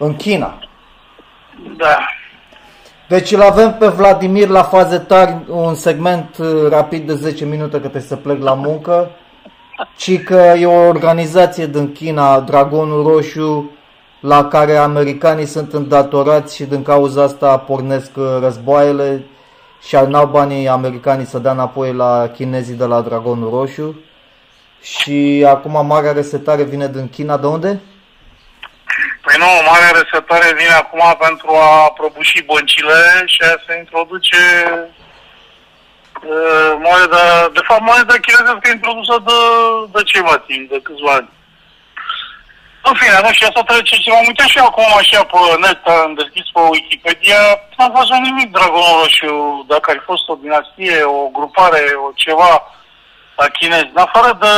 în China. Da. Deci îl avem pe Vladimir la faze tari, un segment uh, rapid de 10 minute că trebuie să plec la muncă, ci că e o organizație din China, Dragonul Roșu, la care americanii sunt îndatorați și din cauza asta pornesc uh, războaiele și al n-au banii americanii să dea înapoi la chinezii de la Dragonul Roșu. Și acum marea resetare vine din China, de unde? Păi nu, marea resetare vine acum pentru a prăbuși băncile și a se introduce uh, moneda, de fapt moneda chinezească introdusă de, de ceva timp, de câțiva ani. În fine, nu știu, asta trece ce m-am uitat și eu acum așa pe net, am deschis pe Wikipedia, n-am văzut nimic Dragonul Roșu, dacă ar fi fost o dinastie, o grupare, o ceva la chinezi, în afară de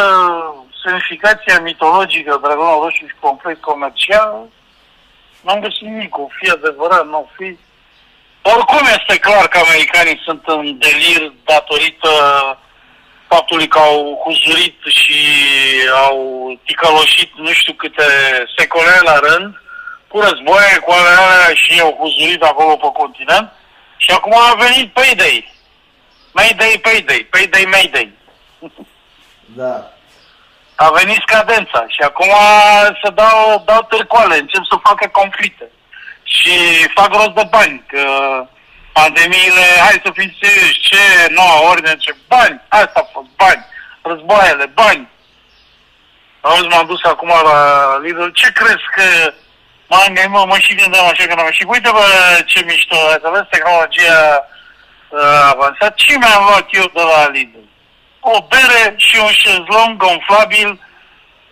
semnificația mitologică Dragonul Roșu și complet comercial, n-am găsit nimic, o fi adevărat, nu o fi. Oricum este clar că americanii sunt în delir datorită faptului că au huzurit și au ticăloșit nu știu câte secole la rând, cu războaie, cu alea și au huzurit acolo pe continent. Și acum a venit Payday. Mayday, Payday, Payday, Mayday. Da. A venit scadența și acum se dau, dau târcoale, încep să facă conflicte. Și fac rost de bani, că pandemiile, hai să fim serioși, ce noua ordine, ce bani, asta a fost, bani, războaiele, bani. Auzi, m-am dus acum la Lidl, ce crezi că m-am gândit, mă, mă și gândeam așa că n-am și uite bă, ce mișto, să vezi tehnologia uh, avansat, ce mi-am luat eu de la Lidl? O bere și un șezlong gonflabil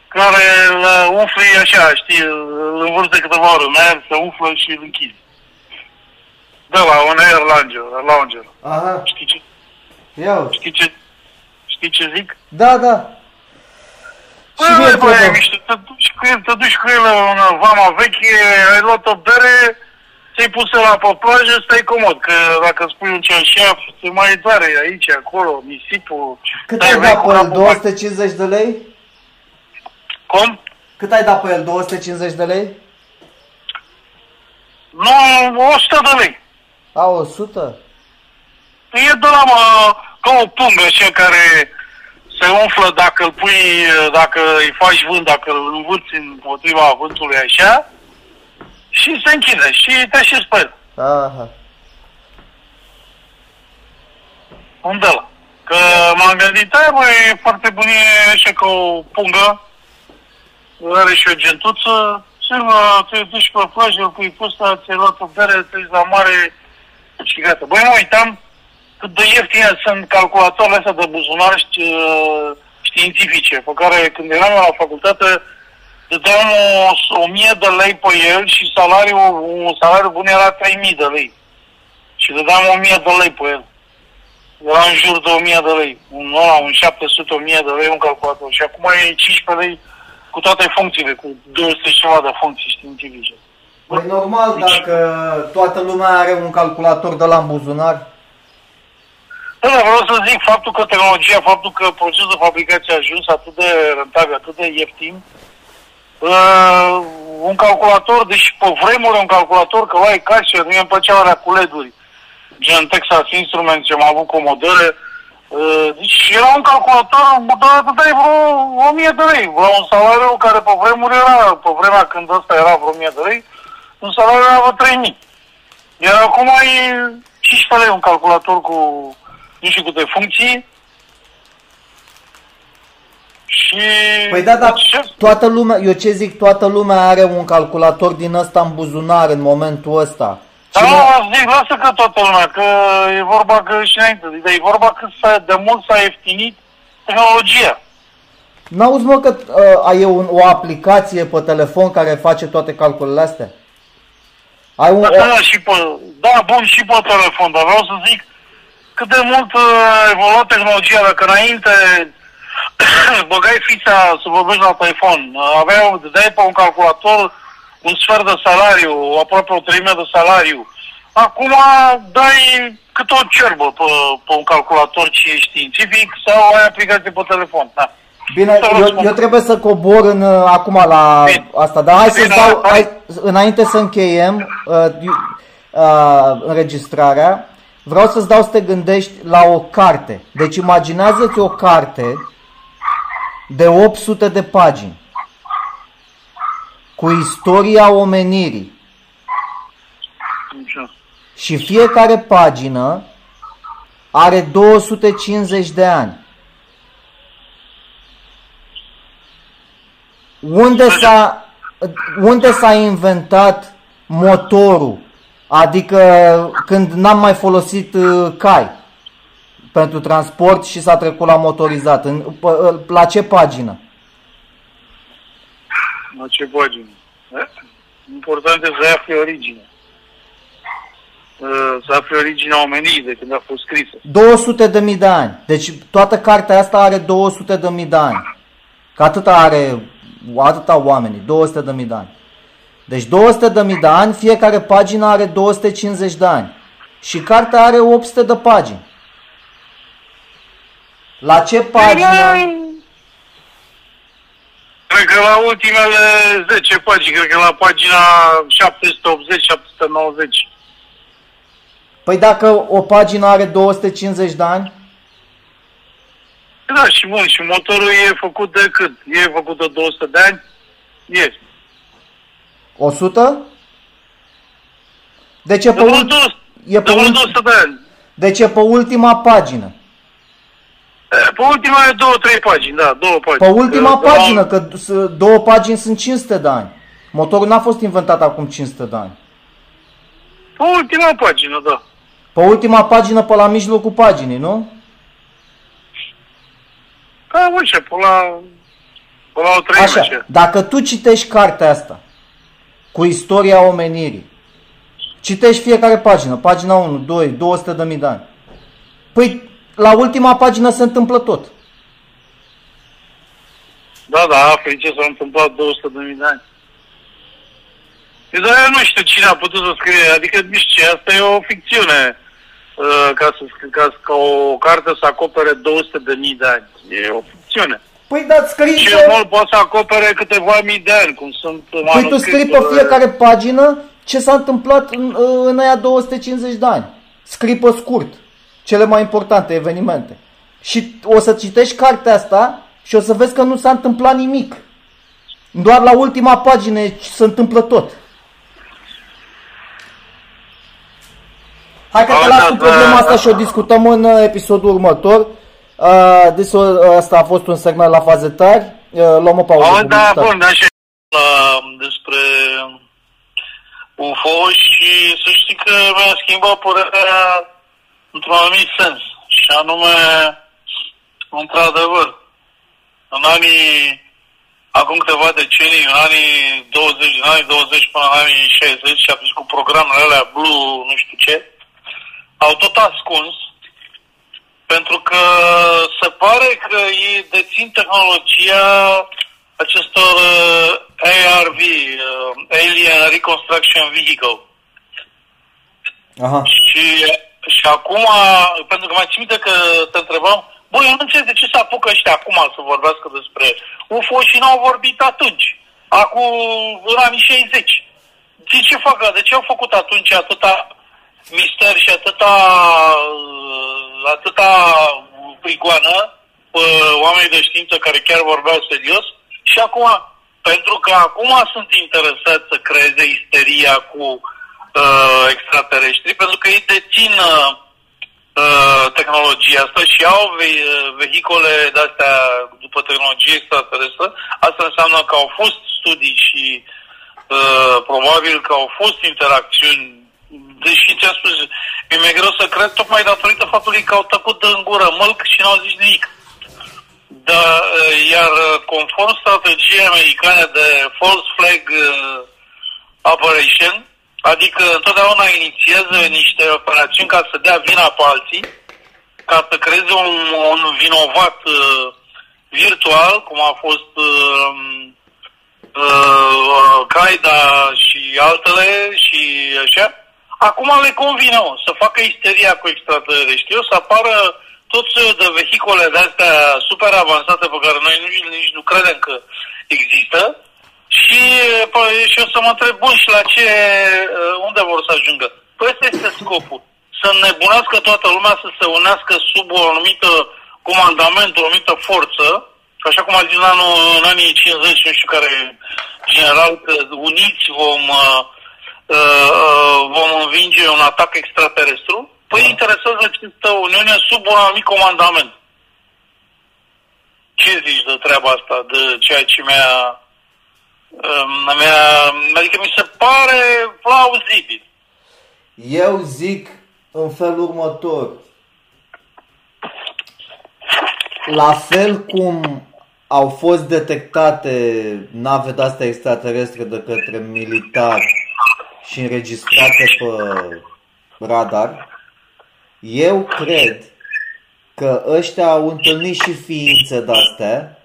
care îl umfli așa, știi, îl învârți de câteva ori în aer, se umflă și îl închizi. Da, la un air langer, langer. Aha, Știi ce, ia știi ce, știi ce zic? Da, da. Și mie Băi, băi, trebuie. mișto, te duci cu el, te duci cu el în vama veche, ai luat o bere, ți-ai pus la pe plajă, stai comod, că dacă spui un cerșeaf, te mai doare aici, acolo, nisipul. Cât Stai, ai vei dat cu pe el? capul 250 de lei? Cum? Cât ai dat pe el? 250 de lei? Nu, 100 de lei. A, 100? E de la mă, ca o pungă așa care se umflă dacă îl pui, dacă îi faci vânt, dacă îl învârți împotriva vântului așa și se închide și te așezi pe el. Aha. Unde ăla? Că m-am gândit, ai băi, e foarte bun, e așa ca o pungă, are și o gentuță, ce mă, te duci pe plajă, îl pui pusta, ți-ai luat o bere, te duci la mare și gata. Băi, mă uitam cât de ieftine sunt calculatoarele astea de buzunar ști, uh, științifice, pe care când eram la facultate, dădeam o, o mie de lei pe el și salariul, un salariu bun era 3000 de lei. Și dădeam o mie de lei pe el. Era în jur de 1000 de lei. Un, ăla, un 700, 1000 de lei un calculator. Și acum e 15 lei cu toate funcțiile, cu 200 și ceva de funcții științifice. Păi normal, dacă toată lumea are un calculator de la în buzunar. Da, dar vreau să zic faptul că tehnologia, faptul că procesul de fabricație a ajuns atât de rentabil, atât de ieftin, uh, un calculator, deci pe vremuri un calculator, că luai cașe, mie îmi plăceau alea cu LED-uri, gen Texas Instruments, ce am avut comodere, uh, deci era un calculator, dar dai vreo 1000 de lei, la un salariu care pe vremuri era, pe vremea când ăsta era vreo 1000 de lei, un salariu era vreo 3000. Iar acum e 15 lei un calculator cu nu știu câte funcții. Și... Păi da, dar Ce? toată lumea, eu ce zic, toată lumea are un calculator din ăsta în buzunar în momentul ăsta. Dar Cine- nu, zic, lasă că toată lumea, că e vorba că și înainte, dar e vorba că s-a, de mult s-a ieftinit tehnologia. N-auzi mă că uh, ai un, o aplicație pe telefon care face toate calculele astea? Ai un, Da, o, da, și pe, da, bun, și pe telefon, dar vreau să zic cât de mult uh, a evoluat tehnologia, dacă înainte băgai fița să vorbești la telefon, uh, aveai, dai pe un calculator un sfert de salariu, aproape o treime de salariu. Acum dai cât o cerbă pe, pe un calculator ce e științific sau ai aplicație pe telefon. Da. Bine, Să vă eu, spun. eu trebuie să cobor în, uh, acum la Bine. asta, dar hai să Bine, dau, hai. hai, înainte să încheiem uh, iu- uh, înregistrarea, vreau să-ți dau să te gândești la o carte. Deci imaginează-ți o carte de 800 de pagini cu istoria omenirii Așa. și fiecare pagină are 250 de ani. Unde s-a, unde s-a inventat motorul? Adică când n-am mai folosit uh, cai pentru transport și s-a trecut la motorizat. În, p- la ce pagină? La ce pagină? Eh? Important e să afli originea. Uh, Să afli originea omenirii de când a fost scrisă. 200 de mii de ani. Deci toată cartea asta are 200 de mii de ani. Că atâta are atâta oamenii, 200 de mii de ani. Deci 200 de mii de ani, fiecare pagină are 250 de ani. Și cartea are 800 de pagini. La ce pagină? Cred că la ultimele 10 pagini, cred că la pagina 780-790. Păi dacă o pagină are 250 de ani, Da, și bun, și motorul e făcut de cât? E făcut de 200 de ani? E. 100? De ce De pe, vreo ul- 200, e pe, de vreo ul- 200 de ani. de ce pe ultima pagină? E, Pe ultima e două, trei pagini, da, două pagini. Pe ultima Că- pagină, că d- s- două pagini sunt 500 de ani. Motorul n-a fost inventat acum 500 de ani. Pe ultima pagină, da. Pe ultima pagină, pe la mijlocul paginii, nu? Cam așa, până la, până la o treime Așa, așa. dacă tu citești cartea asta cu istoria omenirii, citești fiecare pagină, pagina 1, 2, 200 de mii de ani. Păi, la ultima pagină se întâmplă tot. Da, da, afli ce s-a întâmplat 200 de mii de ani. Eu, dar eu nu știu cine a putut să scrie, adică nu știu ce, asta e o ficțiune. Uh, ca, să, scrie- ca, ca o carte să acopere 200 de mii de ani. E o ficțiune. Păi, dar scrii Și pe, mult poate să acopere câteva mii de ani, cum sunt păi tu scrii pe fiecare pagină ce s-a întâmplat în, în aia 250 de ani. Scrii pe scurt cele mai importante evenimente. Și o să citești cartea asta și o să vezi că nu s-a întâmplat nimic. Doar la ultima pagină se întâmplă tot. Hai că te Am las dat, cu problema uh, asta și o discutăm în uh, episodul următor. Uh, deci uh, asta a fost un segment la faze tari. Uh, luăm o pauză. Au, da, publicitară. bun, așa la, despre UFO și să știi că mi-a schimbat părerea într-un anumit sens. Și anume, într-adevăr, în anii, acum câteva decenii, în anii 20, în anii 20 până în anii 60 și atunci cu programele alea Blue, nu știu ce, au tot ascuns pentru că se pare că ei dețin tehnologia acestor uh, ARV, uh, Alien Reconstruction Vehicle. Aha. Și, și acum, pentru că mai țin minte că te întrebam, băi, eu nu înțeleg de ce se apucă ăștia acum să vorbească despre UFO și n-au vorbit atunci, acum în anii 60. De ce fac, de ce au făcut atunci atâta mister și atâta, uh, atâta prigoană pe oamenii de știință care chiar vorbeau serios? Și acum, pentru că acum sunt interesați să creeze isteria cu uh, extraterestri, pentru că ei dețin uh, uh, tehnologia asta și au ve- uh, vehicole de-astea după tehnologie extraterestră. Asta înseamnă că au fost studii și uh, probabil că au fost interacțiuni deși ți-am spus, mi-e greu să cred, tocmai datorită faptului că au tăcut de în gură mălc și n-au zis nimic. Da, iar conform strategiei americane de false flag uh, operation, adică întotdeauna inițiază niște operațiuni ca să dea vina pe alții, ca să creeze un, un vinovat uh, virtual, cum a fost uh, uh, Al-Qaeda și altele și așa, acum le convine, mă, să facă isteria cu extraterestri, să apară tot soiul de vehicole de astea super avansate pe care noi nici, nici nu credem că există și, păi, și o să mă întreb, bun, și la ce, uh, unde vor să ajungă? Păi ăsta este scopul. Să nebunească toată lumea să se unească sub o anumită comandament, o anumită forță, așa cum a zis în, anul, în anii 50, nu știu care general, că uniți vom, uh, uh, uh, vom învinge un atac extraterestru, păi da. interesează această Uniune sub un anumit comandament. Ce zici de treaba asta, de ceea ce mi-a, uh, mi-a adică mi se pare plauzibil. Eu zic în felul următor. La fel cum au fost detectate nave de-astea extraterestre de către militari și înregistrate pe radar, eu cred că ăștia au întâlnit și ființe de-astea,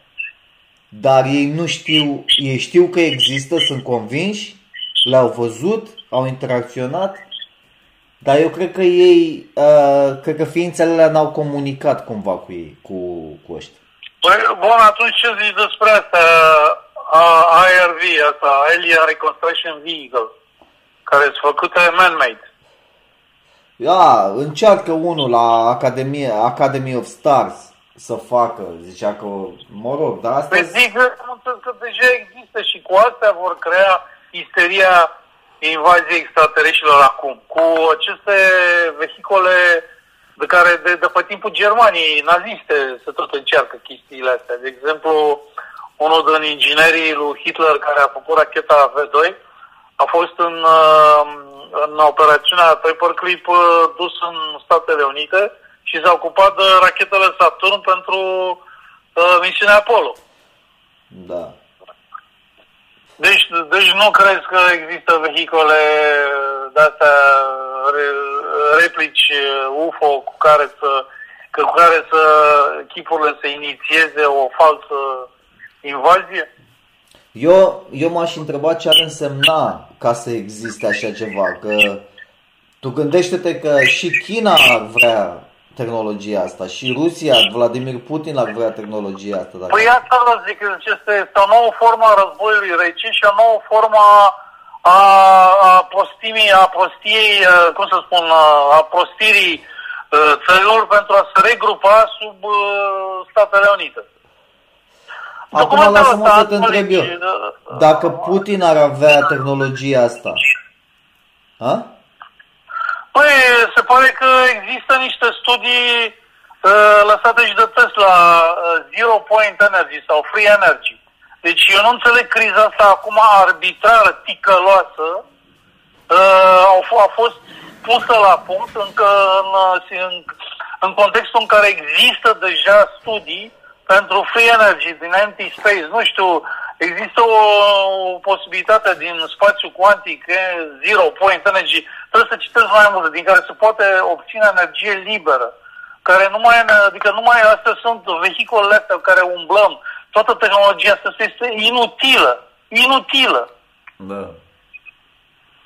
dar ei nu știu, ei știu că există, sunt convinși, le-au văzut, au interacționat, dar eu cred că ei, uh, cred că ființele alea n-au comunicat cumva cu ei, cu, cu ăștia. Păi, bun, atunci ce zici despre asta? IRV, asta, Alien Reconstruction Vehicle, care sunt făcute man-made. Da, încearcă unul la Academie, Academy of Stars să facă, zicea că, mă rog, dar asta... Păi zic că deja există și cu astea vor crea isteria invaziei extraterestrilor acum. Cu aceste vehicole de care de, de pe timpul Germaniei naziste se tot încearcă chestiile astea. De exemplu, unul din inginerii lui Hitler care a făcut racheta V2 a fost în, uh, în operațiunea Paperclip uh, dus în Statele Unite și s-a ocupat de rachetele Saturn pentru uh, misiunea Apollo. Da. Deci, deci nu crezi că există vehicole de-astea, replici UFO cu care să, cu care să chipurile să inițieze o falsă invazie? Eu, eu m-aș întreba ce ar însemna ca să existe așa ceva, că tu gândește-te că și China ar vrea tehnologia asta și Rusia, Vladimir Putin ar vrea tehnologia asta. Dacă... Păi asta vă zic, este, este o nouă formă a războiului rece și o nouă formă a, a, a prostimii, a prostiei, cum să spun, a prostirii țărilor pentru a se regrupa sub Statele Unite. Acum lasă-mă să te întreb eu. Dacă Putin ar avea tehnologia asta, a? Păi, se pare că există niște studii uh, lăsate și de Tesla, uh, Zero Point Energy sau Free Energy. Deci eu nu înțeleg criza asta acum arbitrară, ticăloasă, uh, a fost pusă la punct încă în, în, în contextul în care există deja studii pentru Free Energy din Empty Space. Nu știu, există o, o posibilitate din spațiu cuantic, Zero Point Energy, trebuie să citesc mai mult, din care se poate obține energie liberă, care nu mai, adică nu mai astea sunt vehiculele astea care umblăm, toată tehnologia asta este inutilă, inutilă. Da.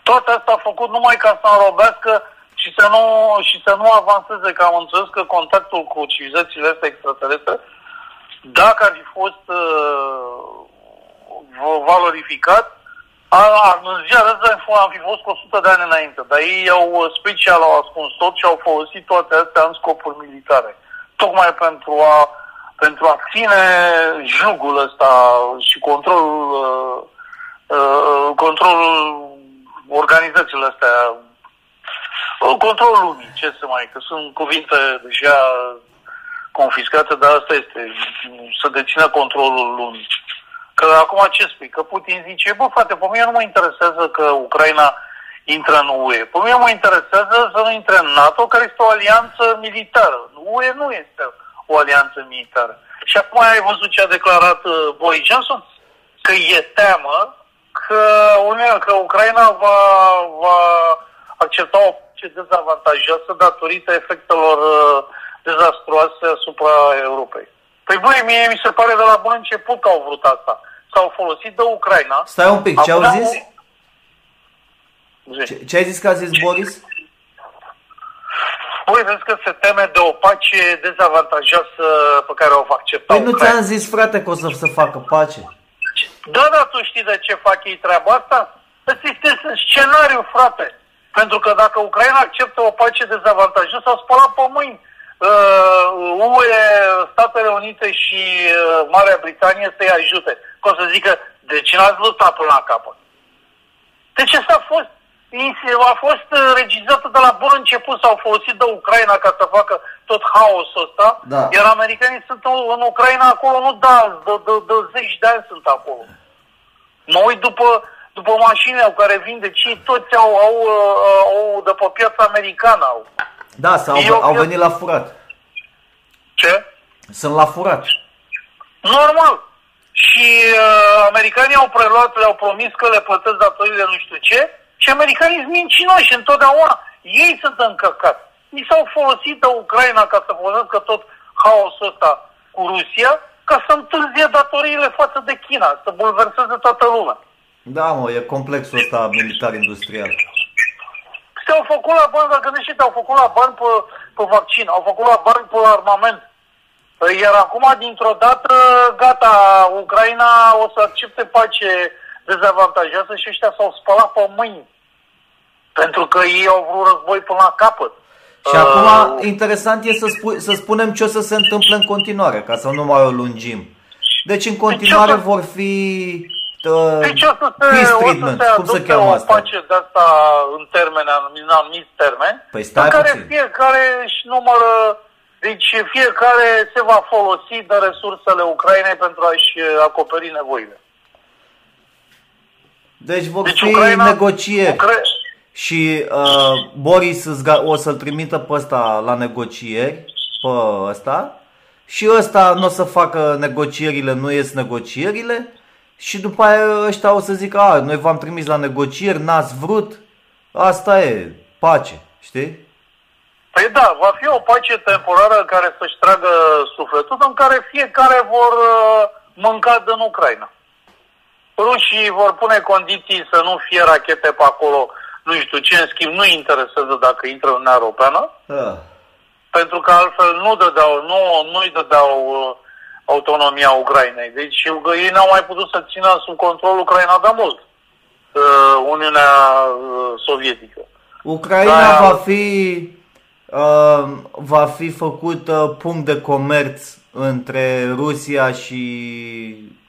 Toate asta a făcut numai ca să înrobească și să nu, și să nu avanseze, că am înțeles că contactul cu civilizațiile astea extraterestre, dacă ar fi fost uh, valorificat, în ziua de am fi fost cu 100 de ani înainte, dar ei au uh, special au ascuns tot și au folosit toate astea în scopuri militare. Tocmai pentru a, pentru a ține jugul ăsta și controlul, uh, uh, controlul organizațiilor astea, uh, controlul lumii, ce să mai, că sunt cuvinte deja confiscate, dar asta este, să dețină controlul lumii. Că acum ce spui? Că Putin zice, bă, frate, pe mine nu mă interesează că Ucraina intră în UE. Pe mine mă interesează să nu intre în NATO, care este o alianță militară. UE nu este o alianță militară. Și acum ai văzut ce a declarat uh, Boris Johnson? Că e teamă că, Uniunea, că Ucraina va, va accepta o ce dezavantajoasă datorită efectelor uh, dezastruoase asupra Europei. Păi băi, mie mi se pare de la bun început că au vrut asta s-au folosit de Ucraina. Stai un pic, ce au zis? Ce, ce ai zis că a zis Boris? Voi vezi că se teme de o pace dezavantajoasă pe care o va accepta Păi nu Ucraina. ți-am zis, frate, că o să se facă pace? Da, da, tu știi de ce fac ei treaba asta? Ăsta este scenariu, frate. Pentru că dacă Ucraina acceptă o pace dezavantajoasă, s-au spălat pe mâini. Uh, UE, Statele Unite și uh, Marea Britanie să-i ajute. Că o să zică, de ce n-ați luptat până la capăt? Deci asta a fost, a fost uh, regizată de la bun început, s-au folosit de Ucraina ca să facă tot haosul ăsta, Da. iar americanii sunt în Ucraina acolo, nu da, de, de, de zeci de ani sunt acolo. Mă uit după, după mașinile cu care vin, deci ei toți au, au, uh, au de pe piața americană. Au. Da, s-au, Eu- au eu- venit la furat. Ce? Sunt la furat. Normal. Și uh, americanii au preluat, le-au promis că le plătesc datorile nu știu ce și americanii sunt mincinoși întotdeauna. Ei sunt încărcați. Ei s-au folosit de Ucraina ca să folosească tot haosul ăsta cu Rusia ca să întârzie datoriile față de China, să bulverseze toată lumea. Da, mă, e complexul ăsta militar-industrial. Se-au făcut la bani, dacă gândește, au făcut la bani pe, pe vaccin, au făcut la bani pe armament. Iar acum, dintr-o dată, gata, Ucraina o să accepte pace dezavantajoasă și ăștia s-au spălat pe mâini. Pentru că ei au vrut război până la capăt. Și Uh, acum, interesant e să, spu- să spunem ce o să se întâmple în continuare, ca să nu mai o lungim. Deci, în continuare ce o să- vor fi uh, Deci o să se, peace o să treatment, se cum se adopte cheamă o asta? pace de asta în termeni, în anumiți termeni, Păi stai în care puțin. fiecare își numără, deci fiecare se va folosi de resursele Ucrainei pentru a-și uh, acoperi nevoile. Deci vor Deci fi Ucraina, negocieri. Ucra- Și uh, Boris îți ga- o să-l trimită pe ăsta la negocieri, pe ăsta, și ăsta nu o să facă negocierile, nu ies negocierile, și după aia ăștia o să zică, a, noi v-am trimis la negocieri, n-ați vrut, asta e, pace, știi? Păi da, va fi o pace temporară care să-și tragă sufletul, în care fiecare vor uh, mânca din Ucraina. Rușii vor pune condiții să nu fie rachete pe acolo, nu știu ce, în schimb nu interesează dacă intră în Uniunea Europeană, Ah. pentru că altfel nu dădeau, nu, nu-i dădeau uh, autonomia Ucrainei. Deci uh, ei n-au mai putut să țină sub control Ucraina de mult, uh, Uniunea uh, Sovietică. Ucraina Da. va fi uh, va fi făcut uh, punct de comerț între Rusia și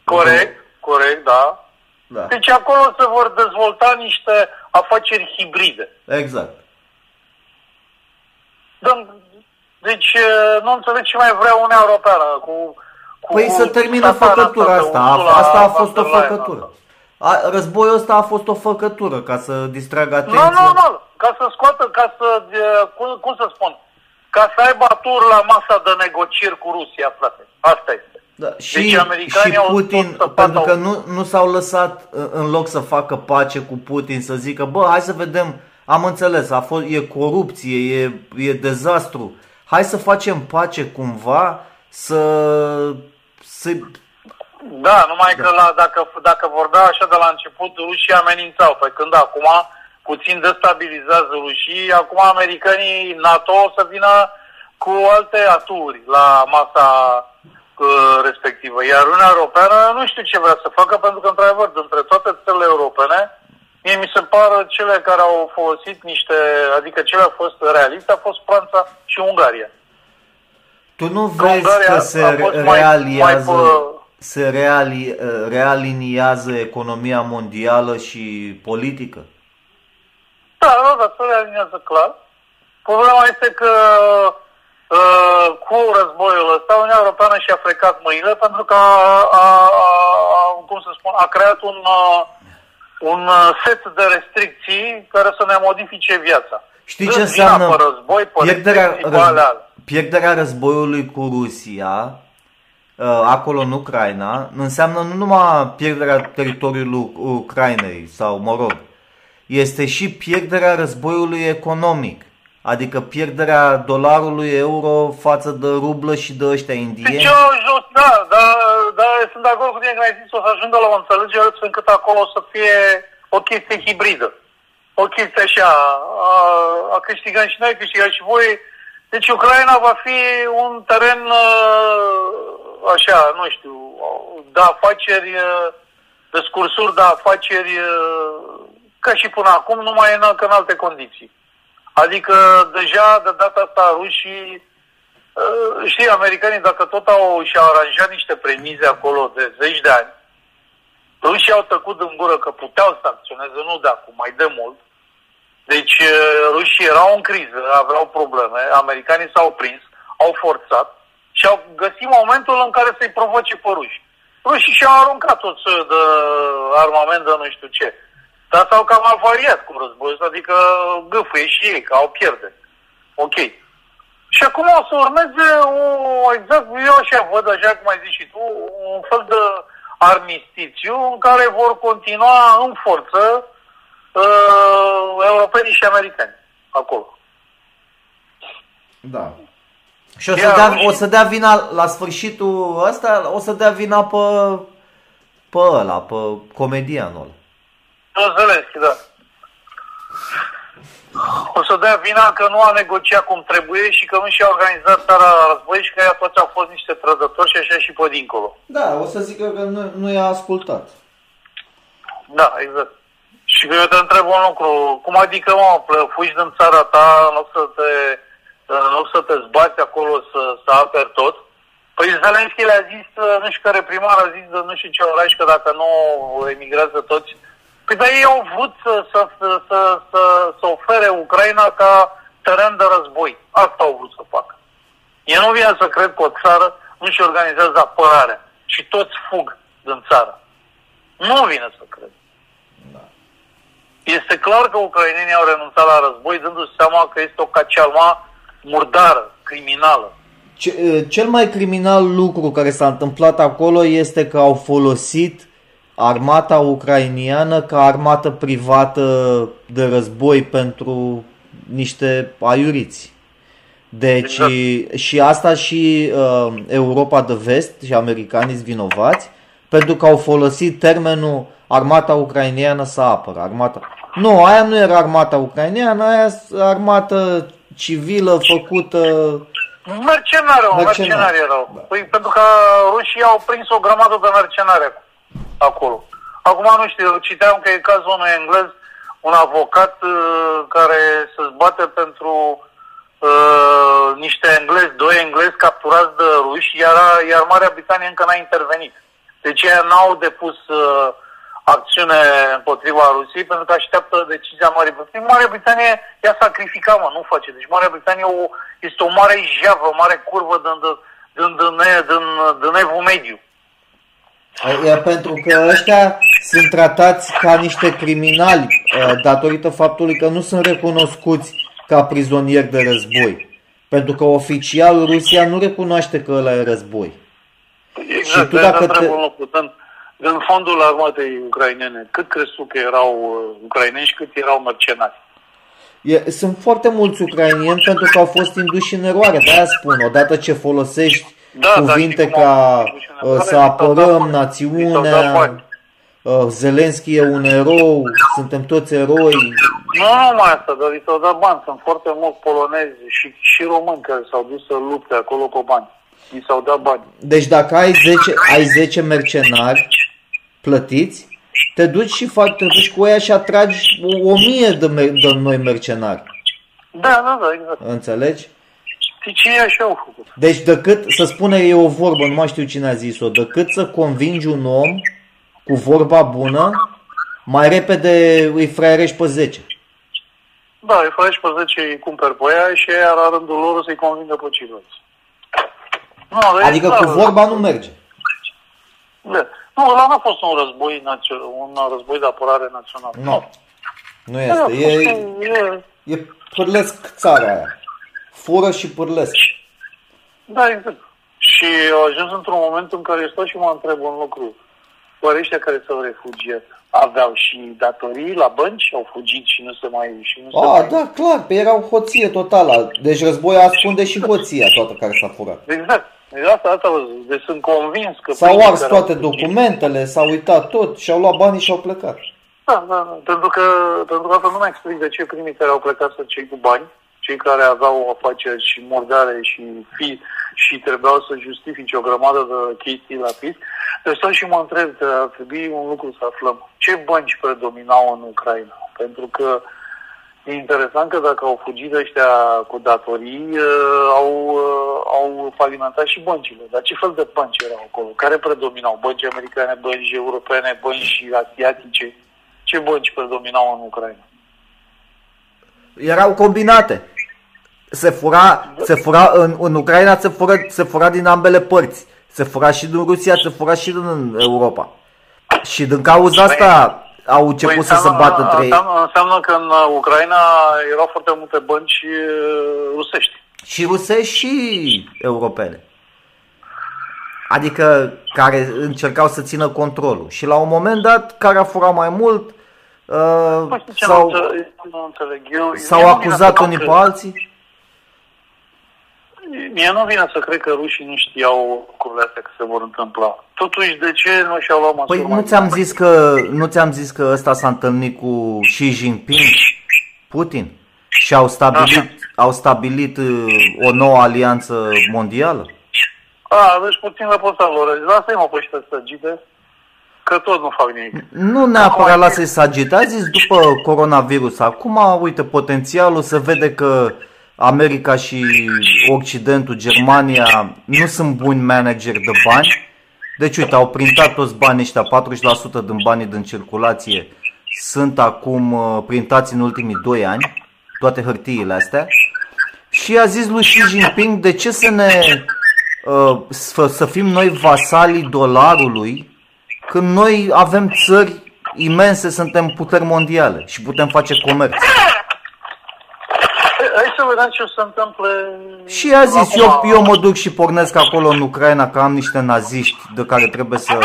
Corect, corect, da. Da. Deci acolo se vor dezvolta niște afaceri hibride. Exact. Dăm- Deci eh, nu înțeleg ce mai vrea Uniunea Europeană cu... cu Păi să termină satana făcătura pe asta. Ursula A- Asta a fost o von der Leyen făcătură. asta. A, războiul ăsta a fost o făcătură ca să distragă atenția. Nu, normal. Ca să scoată, ca să, eh, cum, cum să spun, ca să aibă atur la masa de negocieri cu Rusia, frate. Asta este. Da, și, Deci americanii și au Putin, tot săpat, pentru că au- nu, nu s-au lăsat uh, în loc să facă pace cu Putin, să zică, bă, hai să vedem, am înțeles, a fost, e corupție, e, e dezastru, hai să facem pace cumva, să, să Da, numai că la, dacă, dacă vorbea așa de la început, rușii amenințau, pe când acum puțin destabilizează rușii, acum americanii NATO o să vină cu alte aturi la masa uh, respectivă. Iar Uniunea Europeană nu știu ce vrea să facă, pentru că, într-adevăr, dintre toate țările europene, mie mi se par cele care au folosit niște, adică cele au fost realiste, a fost Franța și Ungaria. Tu nu Că vezi Ungaria că se a fost mai- realiază, mai pe- se reali, uh, realiniază economia mondială și politică? Da, da, da, se realinează clar. Problema este că uh, cu războiul ăsta, Uniunea Europeană și-a frecat mâinile pentru că a, a, a, cum să spun, a creat un, uh, un uh, set de restricții care să ne modifice viața. Știi Dând ce vina înseamnă Pe război, pe pierderea, restricții, pe alea, alea. Pierderea războiului cu Rusia uh, acolo în Ucraina înseamnă nu numai pierderea teritoriului Ucrainei sau mă rog, este și pierderea războiului economic. Adică pierderea dolarului euro față de rublă și de ăștia indieni. Deci eu jos, da, da, da, sunt de acord cu tine că ai zis o să ajungă la o înțelegere astfel încât acolo o să fie o chestie hibridă. O chestie așa, a, a câștigat și noi, câștigat și voi, Deci Ucraina va fi un teren, uh, așa, nu știu, de afaceri, uh, de scursuri de afaceri, uh, ca și până acum, numai în, în alte condiții. Adică deja de data asta rușii, știi, americanii dacă tot au și-au aranjat niște premize acolo de zeci de ani, rușii au tăcut în gură că puteau să acționeze, nu de acum, mai de mult, deci uh, rușii erau în criză, aveau probleme, americanii s-au prins, au forțat și au găsit momentul în care să-i provoce pe ruși. Rușii și-au aruncat tot soiul de armament de nu știu ce. Dar s-au cam avariat cu războiul adică gâfâie și ei, că au pierde. Ok. Și acum o să urmeze o, exact, eu așa văd, așa cum ai zis și tu, un fel de armistițiu în care vor continua în forță uh, europenii și americani acolo. Da. Și o să, dea, o să dea vina la sfârșitul ăsta, o să dea vina pe, pe ăla, pe comedianul. Zelenski, da. O să dea vina că nu a negociat cum trebuie și că nu și-a organizat țara război și că ea toți au fost niște trădători și așa și pe dincolo. Da, o să zică că nu, nu i-a ascultat. Da, exact. Și eu te întreb un lucru, cum adică, mă, fugi din țara ta în loc să te, în loc să te zbați acolo să, să aperi tot? Păi Zelenski le-a zis, nu știu care primar a zis de nu știu ce oraș, că dacă nu emigrează toți. Păi dar ei au vrut să, să, să, să, să, să ofere Ucraina ca teren de război. Asta au vrut să facă. Eu nu vine să cred că o țară nu-și organizează apărarea și toți fug din țară. Nu vine să cred. Este clar că ucrainenii au renunțat la război, dându-se seama că este o cacealma murdară, criminală. Cel mai criminal lucru care s-a întâmplat acolo este că au folosit armata ucrainiană ca armată privată de război pentru niște aiuriți. Deci exact. și asta și uh, Europa de vest și americanii vinovați pentru că au folosit termenul armata ucrainiană să apără. Armata... Nu, aia nu era armata ucraineană, aia armată civilă făcută... Mercenari, mercenari, mercenari erau. Da. Păi pentru că rușii au prins o grămadă de mercenari acolo. Acum nu știu, citeam că e cazul unui englez, un avocat uh, care se zbate pentru uh, niște englezi, doi englezi capturați de ruși, iar, iar Marea Britanie încă n-a intervenit. Deci ei n-au depus uh, acțiune împotriva Rusiei pentru că așteaptă decizia Marii Britanie. Marea Britanie ea sacrifica, mă, nu face. Deci Marea Britanie o, este o mare javă, o mare curvă din, din, din, din, din evul mediu. E pentru că ăștia sunt tratați ca niște criminali datorită faptului că nu sunt recunoscuți ca prizonieri de război. Pentru că oficial Rusia nu recunoaște că ăla e război. Exact, și tu dacă te... În fondul armatei ucrainene, cât crezi tu că erau uh, ucraineni și cât erau mercenari? E, sunt foarte mulți ucrainieni pentru că au fost induși în eroare, de-aia spun, odată ce folosești da, cuvinte da, ca uh, să apărăm națiunea, uh, Zelenski e un erou, suntem toți eroi. Nu numai asta, dar i s-au dat bani, sunt foarte mulți polonezi și, și români care s-au dus să lupte acolo cu bani. I s-au dat bani. Deci dacă ai 10, ai 10 mercenari, plătiți, te duci și faci, te duci cu ea și atragi o mie de, de noi mercenari. Da, da, da, exact. Înțelegi? Deci ei așa au făcut. Deci decât, să spune e o vorbă, nu mai știu cine a zis-o, decât să convingi un om cu vorba bună, mai repede îi fraierești pe 10. Da, îi fraierești pe 10, îi cumperi pe ea și ea la rândul lor să-i convingă pe ceilalți. No, adică cu vorba nu merge. Da. Nu, ăla n-a fost un război, un război de apărare națională. Nu. Nu este. E, e, e pârlesc țara aia. Fură și pârlesc. Da, exact. Și au ajuns într-un moment în care stau și mă întreb un lucru. Oare ăștia care s-au refugiat aveau și datorii la bănci? Au fugit și nu se mai... Și nu se A, mai... da, clar, pe erau hoție totală. Deci războiul ascunde și hoția toată care s-a furat. Exact. Deci asta, asta deci sunt convins că... S-au ars toate documentele, s-au uitat tot și au luat banii și au plecat. Da, da, da. Pentru că, pentru că asta nu mai explic de ce primii care au plecat să cei cu bani, cei care aveau afaceri și murdare și fi și trebuiau să justifice o grămadă de chestii la fisc. Deci stau și mă întreb, ar trebui un lucru să aflăm. Ce bănci predominau în Ucraina? Pentru că e interesant că dacă au fugit ăștia cu datorii, uh, au, uh, au falimentat și băncile. Dar ce fel de bănci erau acolo? Care predominau? Bănci americane, bănci europene, bănci asiatice? Ce bănci predominau în Ucraina? Erau combinate. Se fura, se fura în, în Ucraina se fura, se fura din ambele părți. Se fura și din Rusia, se fura și din Europa. Și din cauza asta au început păi să se bată între ei. Înseamnă că în Ucraina erau foarte multe bănci uh, rusești. Și rusești și europene. Adică care încercau să țină controlul. Și la un moment dat, care a furat mai mult, uh, păi, s-au, s-au acuzat unii pe alții. Mie nu vine să cred că rușii nu știau lucrurile astea că se vor întâmpla. Totuși, de ce nu și-au luat măsuri Păi nu ți-am zis că, nu ți-am zis că ăsta s-a întâlnit cu Xi Jinping, Putin, și au stabilit, au stabilit uh, o nouă alianță mondială? A, deci puțin la posta lor. Lasă-i mă pe ăștia să agite, că tot nu fac nimic. Nu neapărat lasă-i să agite. A zis după coronavirus. Acum, uite, potențialul se vede că America și Occidentul, Germania, nu sunt buni manageri de bani. Deci, uite, au printat toți banii ăștia, 40% din banii din circulație sunt acum uh, printați în ultimii 2 ani, toate hârtiile astea. Și a zis lui Xi Jinping, de ce să ne uh, să, să fim noi vasalii dolarului când noi avem țări imense, suntem puteri mondiale și putem face comerț hai să vedem ce se întâmplă. Și a zis, eu, eu mă duc și pornesc acolo în Ucraina că am niște naziști de care trebuie să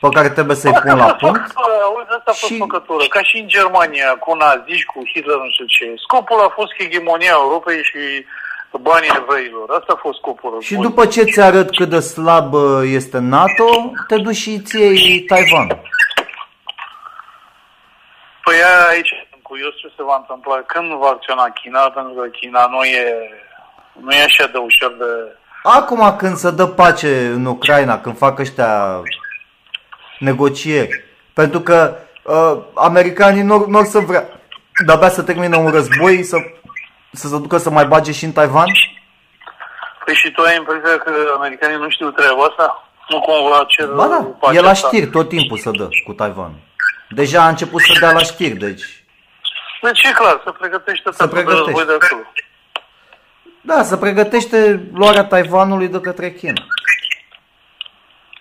pe care trebuie să-i pun la punct. Uite, asta a fost și... făcătură. Ca și în Germania, cu naziști, cu Hitler, nu știu ce. Scopul a fost hegemonia Europei și banii evreilor. Asta a fost scopul. Și după ce ți arăt cât de slab este NATO, te duci și ți ției Taiwan. Păi aici curios ce se va întâmpla, când va acționa China, pentru că China nu e, nu e așa de ușor de... Acum când se dă pace în Ucraina, când fac ăștia negocieri, pentru că uh, americanii nu or să vrea de-abia să termină un război, să, să se ducă să mai bage și în Taiwan? Păi și tu ai impresia că americanii nu știu treaba asta? Nu cumva cer Ba da, e la știri tot timpul să dă cu Taiwan. Deja a început să dea la știri, deci deci e clar, să pregătește să pregătește. de de acolo. Da, să pregătește luarea Taiwanului de către China.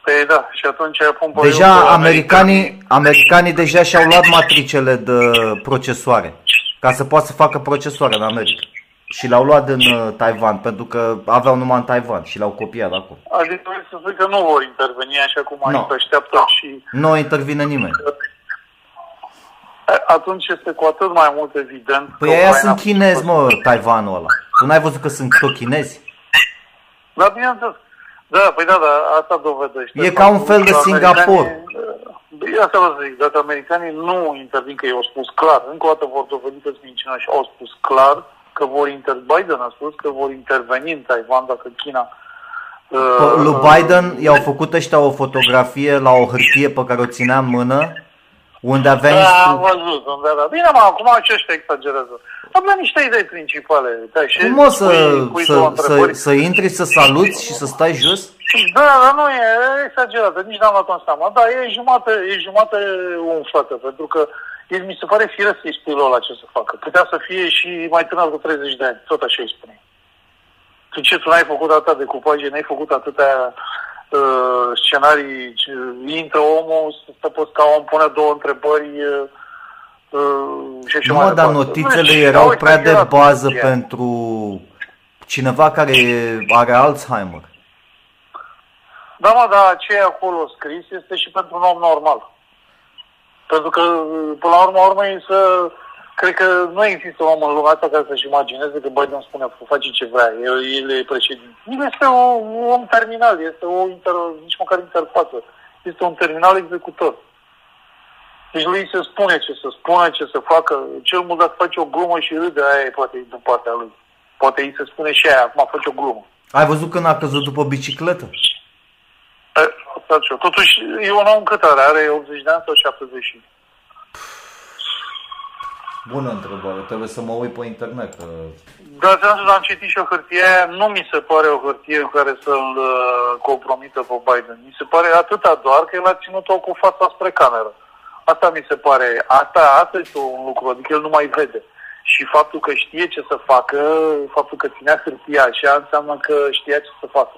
Păi da, și atunci pun pe Deja americanii, americanii deja și-au luat matricele de procesoare ca să poată să facă procesoare în America. Și l-au luat din uh, Taiwan, pentru că aveau numai în Taiwan și l-au copiat acolo. Adică să zic că nu vor interveni așa cum no. așteaptă și... Nu intervine nimeni atunci este cu atât mai mult evident. Păi aia sunt chinezi, mă, Taiwanul ăla. Tu n-ai văzut că sunt tot chinezi? Da, bineînțeles. Da, păi da, da, asta dovedește. E ca un fel de Singapore. Asta vă zic, dacă americanii nu intervin, că ei au spus clar, încă o dată vor dovedi că sunt și au spus clar că vor inter... Biden a spus că vor interveni în Taiwan dacă China Uh, lui Biden i-au făcut ăștia o fotografie la o hârtie pe care o ținea în mână unde aveai... Da, am văzut, unde da. Bine, mă, acum aceștia exagerează. Avea niște idei principale. Da, și Cum o să, pui, să, să, să intri, să saluți și să stai jos? Da, dar nu e, e exagerat, nici n-am luat în seama. Da, e jumate, e jumate umflată, pentru că el mi se pare firesc să-i spui la ce să facă. Putea să fie și mai tânăr de 30 de ani, tot așa îi spune. Tu ce, tu n-ai făcut atâta decupaje, n-ai făcut atâtea uh, scenarii, intră omul, stă pe scaun, pune două întrebări uh, uh și așa Nu, mai dar notițele deci, erau prea de bază atenția. pentru cineva care are Alzheimer. Da, mă, dar ce e acolo scris este și pentru un om normal. Pentru că, până la urmă, urmă e să Cred că nu există om în lumea asta care să-și imagineze că Biden spune face ce vrea, el, el e președinte. Nu este o, un om terminal, este o inter, nici măcar interfață. Este un terminal executor. Deci lui se spune ce să spună, ce să facă. Cel mult dacă face o glumă și râde, aia e poate din partea lui. Poate îi se spune și aia, acum face o glumă. Ai văzut când a căzut după bicicletă? E, asta ce. Totuși, e un om cât are? Are 80 de ani sau 70? Bună întrebare, trebuie să mă uit pe internet. Că... Da, ți-am am citit și o hârtie aia, nu mi se pare o hârtie în care să-l uh, compromită pe Biden. Mi se pare atâta doar că el a ținut-o cu fața spre cameră. Asta mi se pare, asta, asta este un lucru, adică el nu mai vede. Și faptul că știe ce să facă, faptul că ținea hârtia așa, înseamnă că știa ce să facă.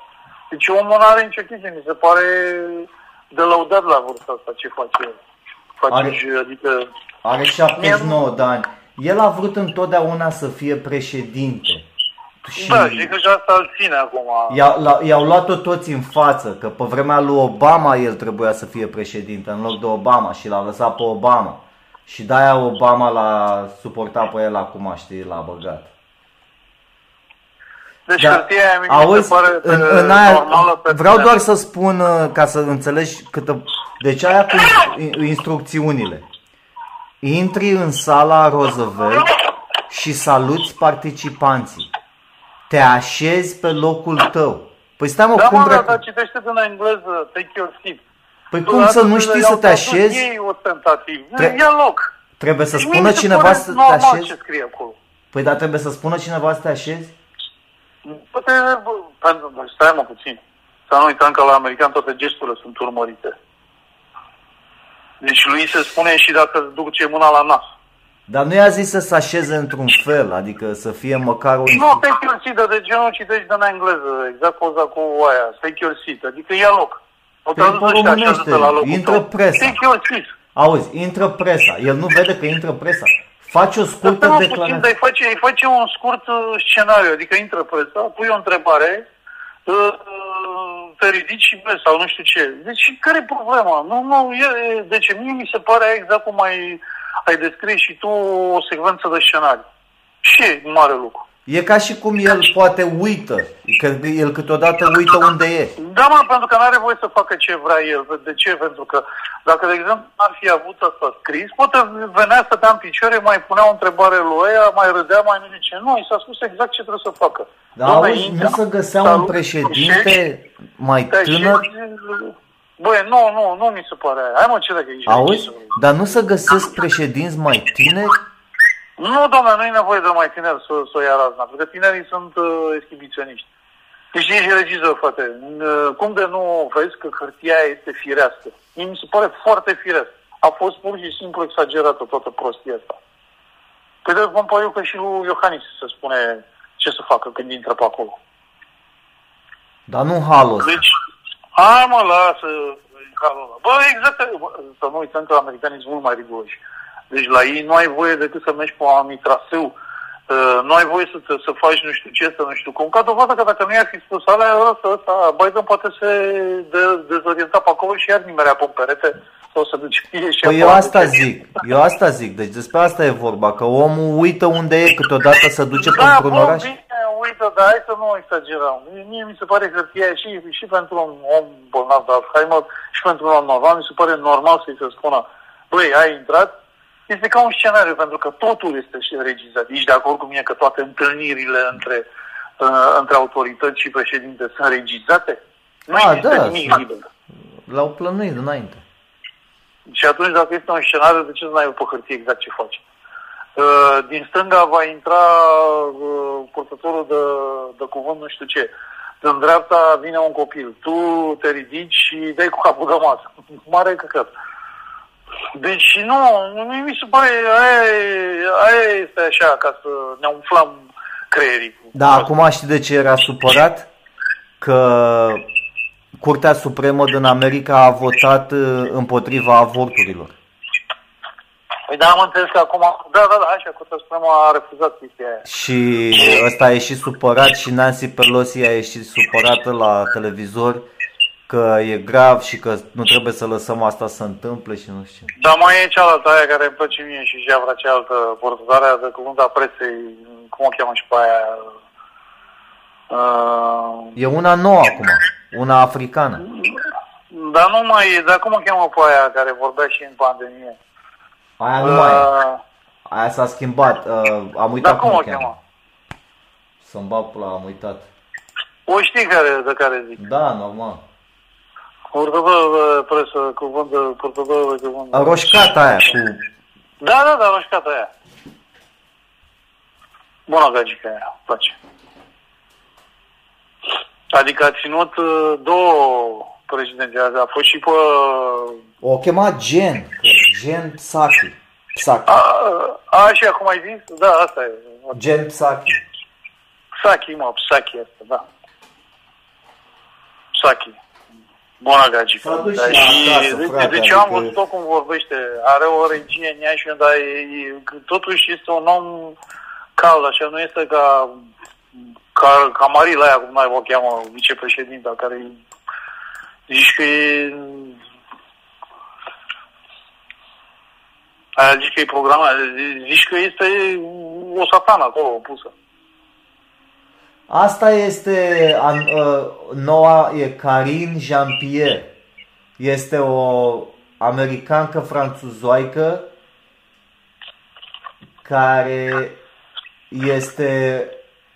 Deci omul nu are nicio chestie, mi se pare de lăudat la vârsta asta ce face el. Face, Are- adică, Are 79 de ani. El a vrut întotdeauna să fie președinte. Și da, și că și asta îl ține acum. i-a, la, i-au luat-o toți în față, că pe vremea lui Obama el trebuia să fie președinte în loc de Obama și l-a lăsat pe Obama. Și de-aia Obama l-a suportat pe el acum, știi, l-a băgat. Deci Da, hârtia aia mi auzi, se pare în, uh, în aia, normală pe vreau tine. doar să spun, uh, ca să înțelegi câtă... Deci aia cu in- instrucțiunile. Intri în sala Roosevelt și saluți participanții. Te așezi pe locul tău. Păi stai mă, Da, cum mă, dracu- dar citește din engleză, take your seat. Păi cum să nu știi să te așezi? Ei ostentativ. Tre- Ia loc. Trebuie să Deci mie spună mi se cineva pare să te normal așezi? ce scrie acolo. Păi dar trebuie să spună cineva să te așezi? Poate, bă, pentru- bă, stai mă puțin. Să nu uităm că la american toate gesturile sunt urmărite. Deci lui se spune și dacă îți duce mâna la nas. Dar nu i-a zis să se așeze într-un fel, adică să fie măcar o... Nu, take your seat, dar de ce nu citești din engleză? Exact poza cu aia, take your seat, adică ia loc. O Păi, tradus pe ăștia, românește, așează-te la locul intră tău. presa. Take your seat. Auzi, intră presa. El nu vede că intră presa. Faci o Dar scurtă stai mă puțin, declarație. dar îi face, îi face un scurt uh, scenariu, adică intră presa, pui o întrebare, uh, uh, te ridici și vezi sau nu știu ce. Deci care e problema? Nu, nu, e, e- deci mie mi se pare exact cum ai, ai descris și tu o secvență de scenariu. Și e mare lucru. E ca și cum el poate uită, că el câteodată uită unde e. Da, mă, pentru că nu are voie să facă ce vrea el. De ce? Pentru că dacă, de exemplu, ar fi avut asta scris, poate venea, stătea în picioare, mai punea o întrebare lui ea, mai râdea, mai nu zice. Nu, i s-a spus exact ce trebuie să facă. Dar Dom'le, auzi, intră, nu să găsea un salut, președinte șefi, mai te tânăr? așezi, Băi, nu, nu, nu mi se pare aia. Hai mă, ce dacă ești Auzi? regizor? Dar nu să găsesc președinți mai tineri? Nu, doamne, nu e nevoie de mai tineri să, să o ia razna, pentru că tinerii sunt uh, exhibiționiști. Deci ești regizor, frate. Uh, Cum de nu vezi că hârtia aia este firească? Mie mi se pare foarte firesc. A fost pur și simplu exagerată toată prostia asta. Păi de vom pariu că și lui Iohannis se spune ce să facă când intră pe acolo. Dar nu halul ăsta. Deci, hai mă, lasă halul ăla. Bă, exact, bă, să nu uităm că americanii sunt mult mai riguroși. Deci la ei nu ai voie decât să mergi pe un anumit traseu, uh, nu ai voie să, să faci nu știu ce, să nu știu cum. Ca dovadă că dacă nu i-ar fi spus alea, ăsta, ăsta, Biden poate se de, dezorienta pe acolo și iar nimerea pe un perete sau să duce și Păi eu asta zic, eu asta zic, deci despre asta e vorba, că omul uită unde e, câteodată se duce Da, într-un bun, oraș. bine, uită, dar hai să nu exagerăm. Mie mi se pare că hârtia și, și pentru un om bolnav de Alzheimer și pentru un om normal, mi se pare normal să-i se spună, băi, ai intrat, este ca un scenariu, pentru că totul este și regizat. Ești de acord cu mine că toate întâlnirile între, uh, între autorități și președinte sunt regizate? Nu A, există da, nimic sunt. liber. L-au plănuit înainte. Și atunci, dacă este un scenariu, de ce să n-ai pe hârtie exact ce faci? Uh, Din stânga va intra uh, purtătorul de, de cuvânt nu știu ce. Din dreapta vine un copil. Tu te ridici și dai cu capul de masă. Mare căcat. Deci nu, nu mi se pare, aia, e- aia este așa, ca să ne umflăm creierii. Da, acum știi de ce era supărat? Că Curtea Supremă din America a votat uh, împotriva avorturilor. Păi da, am înțeles că acum, da, da, da, așa, Curtea Supremă a refuzat chestia aia. Și ăsta a ieșit supărat și Nancy Pelosi a ieșit supărată la televizor că e grav și că nu trebuie să lăsăm asta să întâmple și nu știu. Dar mai e cealaltă aia care îmi place mie și și vrea cealaltă portătoarea de cuvânt a preței, cum o cheamă și pe aia? Uh, E una nouă acum, una africană. dar nu mai e, dar cum o cheamă pe aia care vorbea și în pandemie? Aia nu mai e. Uh, Aia s-a schimbat. Uh, am uitat dar cum o o cheamă? Să-mi bag pula, am uitat. O știi care, de care zic. Da, normal. Purtătorul de presă, cuvânt de purtătorul de cuvânt. de- Roșcata aia cu... Da, da, da, roșcata aia. Bună gagica aia, îmi place. Adică a ținut uh, două președinte, a fost și pe... O chema Gen. Gen Psaki. Psaki. A, a, așa cum ai zis? Da, asta e. Gen Psaki. Psaki, mă, Psaki asta, da. Psaki. Bună gagică. S-a dus Da, și la acasă, de, frate, de ce am adică- văzut-o cum vorbește? Are o regie în Iași, dar e, e, totuși este un om cald, așa, nu este ca, ca, ca Marila aia, cum mai o cheamă, vicepreședinta, care zici că e... Aia zici că e programat, zici că este o satană acolo pusă. Asta este a, a, noua, e Karine Jean-Pierre. Este o americancă franțuzoaică care este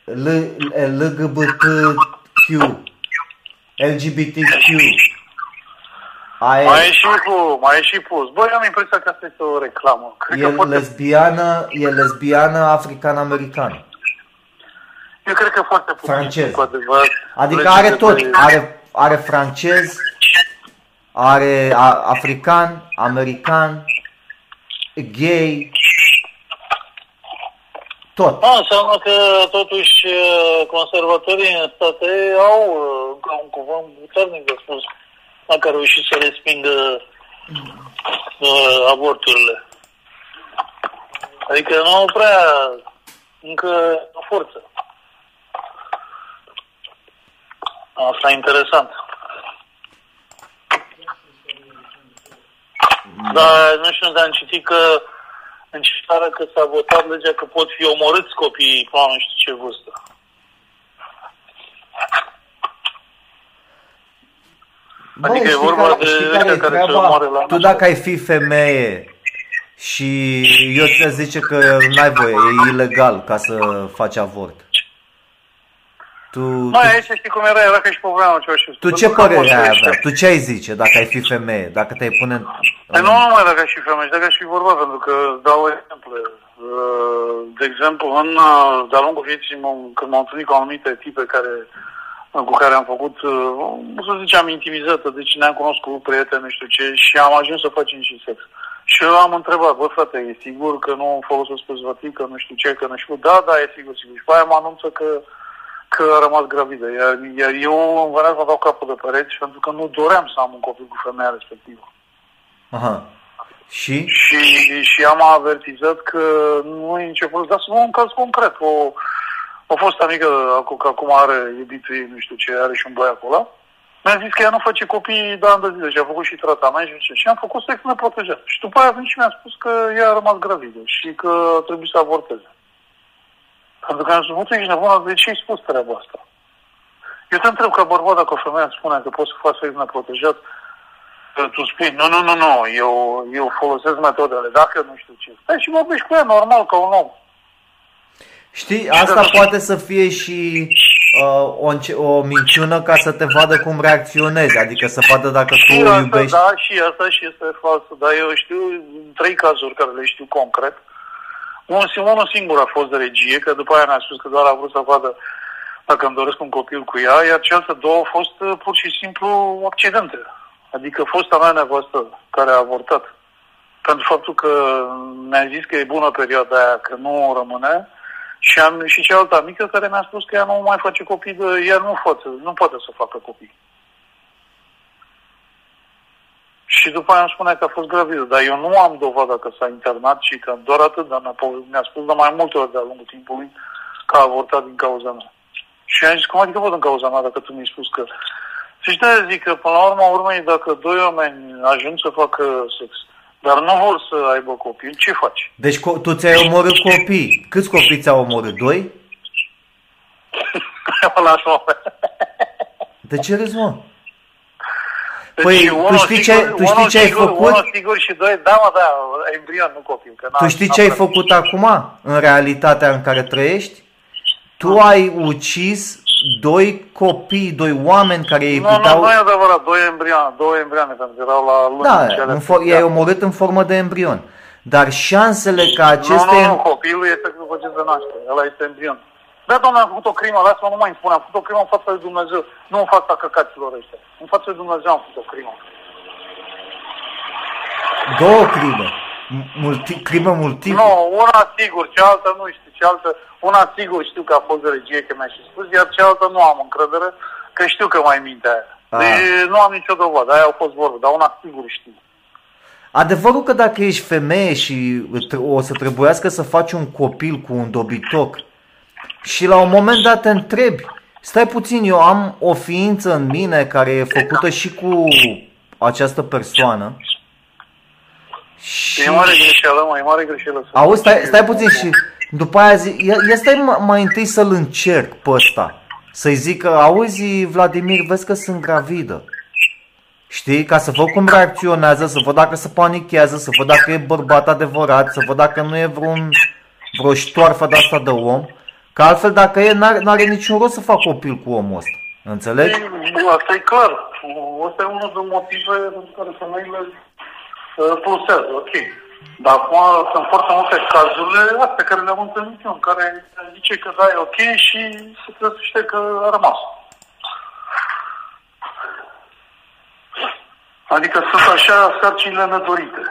L- LGBTQ. LGBTQ. Aia Mai e și cu, mai e și pus. Băi, am impresia că asta este o reclamă. Cred e că foarte, lesbiană, e lesbiană african-americană. Eu cred că foarte puțin, Francez. cu adevărat. Adică Legea are de- tot. Are, are francez, are a, african, american, gay, tot. Da, înseamnă că totuși uh, conservatorii în state au uh, încă un cuvânt puternic de spus dacă au reușit să respingă uh, avorturile. Adică nu au prea încă o forță. Asta e interesant. Dar nu știu, dar am citit că în ce țară că s-a votat legea că pot fi omorâți copiii până la nu știu ce vârstă. Adică e știi vorba care- de știi ăștia care e care se treaba? omoară la Tu naștere. dacă ai fi femeie și eu ți zice că n-ai voie, e ilegal ca să faci avort. Tu, Mai tu, aici știi cum era, era ca și pe vremea ce și tu ce părere ai avea? Tu ce ai zice dacă ai fi femeie? Dacă te-ai pune în... Păi nu numai dacă aș fi femeie, dacă aș fi vorba, pentru că dau exemple. Uh, De exemplu, în, uh, de-a lungul vieții, m- când m-am întâlnit cu anumite tipe care, cu care am făcut, uh, să ziceam, intimizată, deci ne-am cunoscut prieteni, nu știu ce, și am ajuns să facem și sex. Și eu am întrebat, bă, frate, e sigur că nu folosesc prezervativ, că nu știu ce, că nu știu, da, da, e sigur, sigur. Și pe aia mă anunță că că a rămas gravidă. Iar, iar eu îmi venea să dau capul de pereți pentru că nu doream să am un copil cu femeia respectivă. Aha. Și? Și, și am avertizat că nu e nicio problemă. Dar să luăm un caz concret. O, a fost amică acu- că acum are iubitul ei, nu știu ce, are și un băiat acolo. Mi-a zis că ea nu face copii de ani de zile și a făcut și tratament și, ce. și am făcut sex neprotejat. Și după aia a venit și mi-a spus că ea a rămas gravidă și că trebuie să avorteze. Pentru că am spus, tu ești nebună, de ce ai spus treaba asta? Eu te întreb ca bărbat dacă o femeie îți spune că poți să faci sex neprotejat, că tu spui, nu, nu, nu, nu, eu, eu folosesc metodele, dacă nu știu ce. Stai și vorbești cu ea normal, ca un om. Știi, asta poate să fie și uh, o, înce- o minciună ca să te vadă cum reacționezi, adică să vadă dacă tu Și o asta, iubești. da, și asta și este falsă, dar eu știu trei cazuri care le știu concret. Un, unul singur a fost de regie, că după aia mi-a spus că doar a vrut să vadă dacă îmi doresc un copil cu ea, iar celelalte două au fost uh, pur și simplu accidente. Adică fosta mea nevastă care a avortat. Pentru faptul că mi-a zis că e bună perioada aia, că nu rămâne, și am și cealaltă mică care mi-a spus că ea nu mai face copii, de, ea nu poate, nu poate să facă copii. Și după aia îmi spunea că a fost gravidă, dar eu nu am dovada că s-a internat și că doar atât, dar mi-a, pove- mi-a spus de mai multe ori de-a lungul timpului că a avortat din cauza mea. Și am zis, cum adică văd în cauza mea dacă tu mi-ai spus că... Și de zic că până la urmă urmei, dacă doi oameni ajung să facă sex, dar nu vor să aibă copii, ce faci? Deci co- tu ți-ai omorât copii. Câți copii ți-au omorât? Doi? Mă las, mă. De ce râzi, mă? Deci Păi, tu unul știi ce- sigur- tu știi unul ce ai sigur, făcut? Unul sigur și doi, da mă, da, embrion, nu copil. Că Tu n-am- știi n-am ce ai prea- făcut acum, în realitatea în care trăiești? Tu ai ucis doi copii, doi oameni care îi Nu, nu, puteau... nu e adevărat, doi embrioane, două embrioane, pentru că erau la luni. Da, cele în for- i-ai omorât în formă de embrion. Dar șansele ca aceste... Nu, nu, nu, copilul este după ce se naște, ăla este embrion. Da, doamne, am făcut o crimă, lasă-mă, nu mai îmi spune, am făcut o crimă în fața lui Dumnezeu, nu în fața căcaților ăștia. În fața lui Dumnezeu am făcut o crimă. Două crime. M- Multi, crime multiple. Nu, una sigur, cealaltă nu știu, cealaltă, una sigur știu că a fost de regie, că mi-a și spus, iar cealaltă nu am încredere, că știu că mai minte aia. Ah. Deci nu am nicio dovadă, aia au fost vorbe, dar una sigur știu. Adevărul că dacă ești femeie și tr- o să trebuiască să faci un copil cu un dobitoc și la un moment dat te întrebi, stai puțin, eu am o ființă în mine care e făcută și cu această persoană și... E mare greșeală, mă, e mare greșeală. să- Auzi, stai, stai puțin și după aia zi, ia, ia stai mai, mai întâi să-l încerc pe ăsta. Să-i zic că, auzi Vladimir, vezi că sunt gravidă. Știi? Ca să văd cum reacționează, să văd dacă se panichează, să văd dacă e bărbat adevărat, să văd dacă nu e vreun, vreo ștoarfă de asta de om. Că altfel dacă e, n-are, n-are niciun rost să fac copil cu omul ăsta. Înțelegi? Ei, Asta e clar. Asta e unul din motive pentru care femeile uh, pulsează, ok. Dar acum sunt foarte multe cazurile astea care le-am întâlnit eu, în care zice că da, e ok și se trăsuște că a rămas. Adică sunt așa sarcinile nedorite.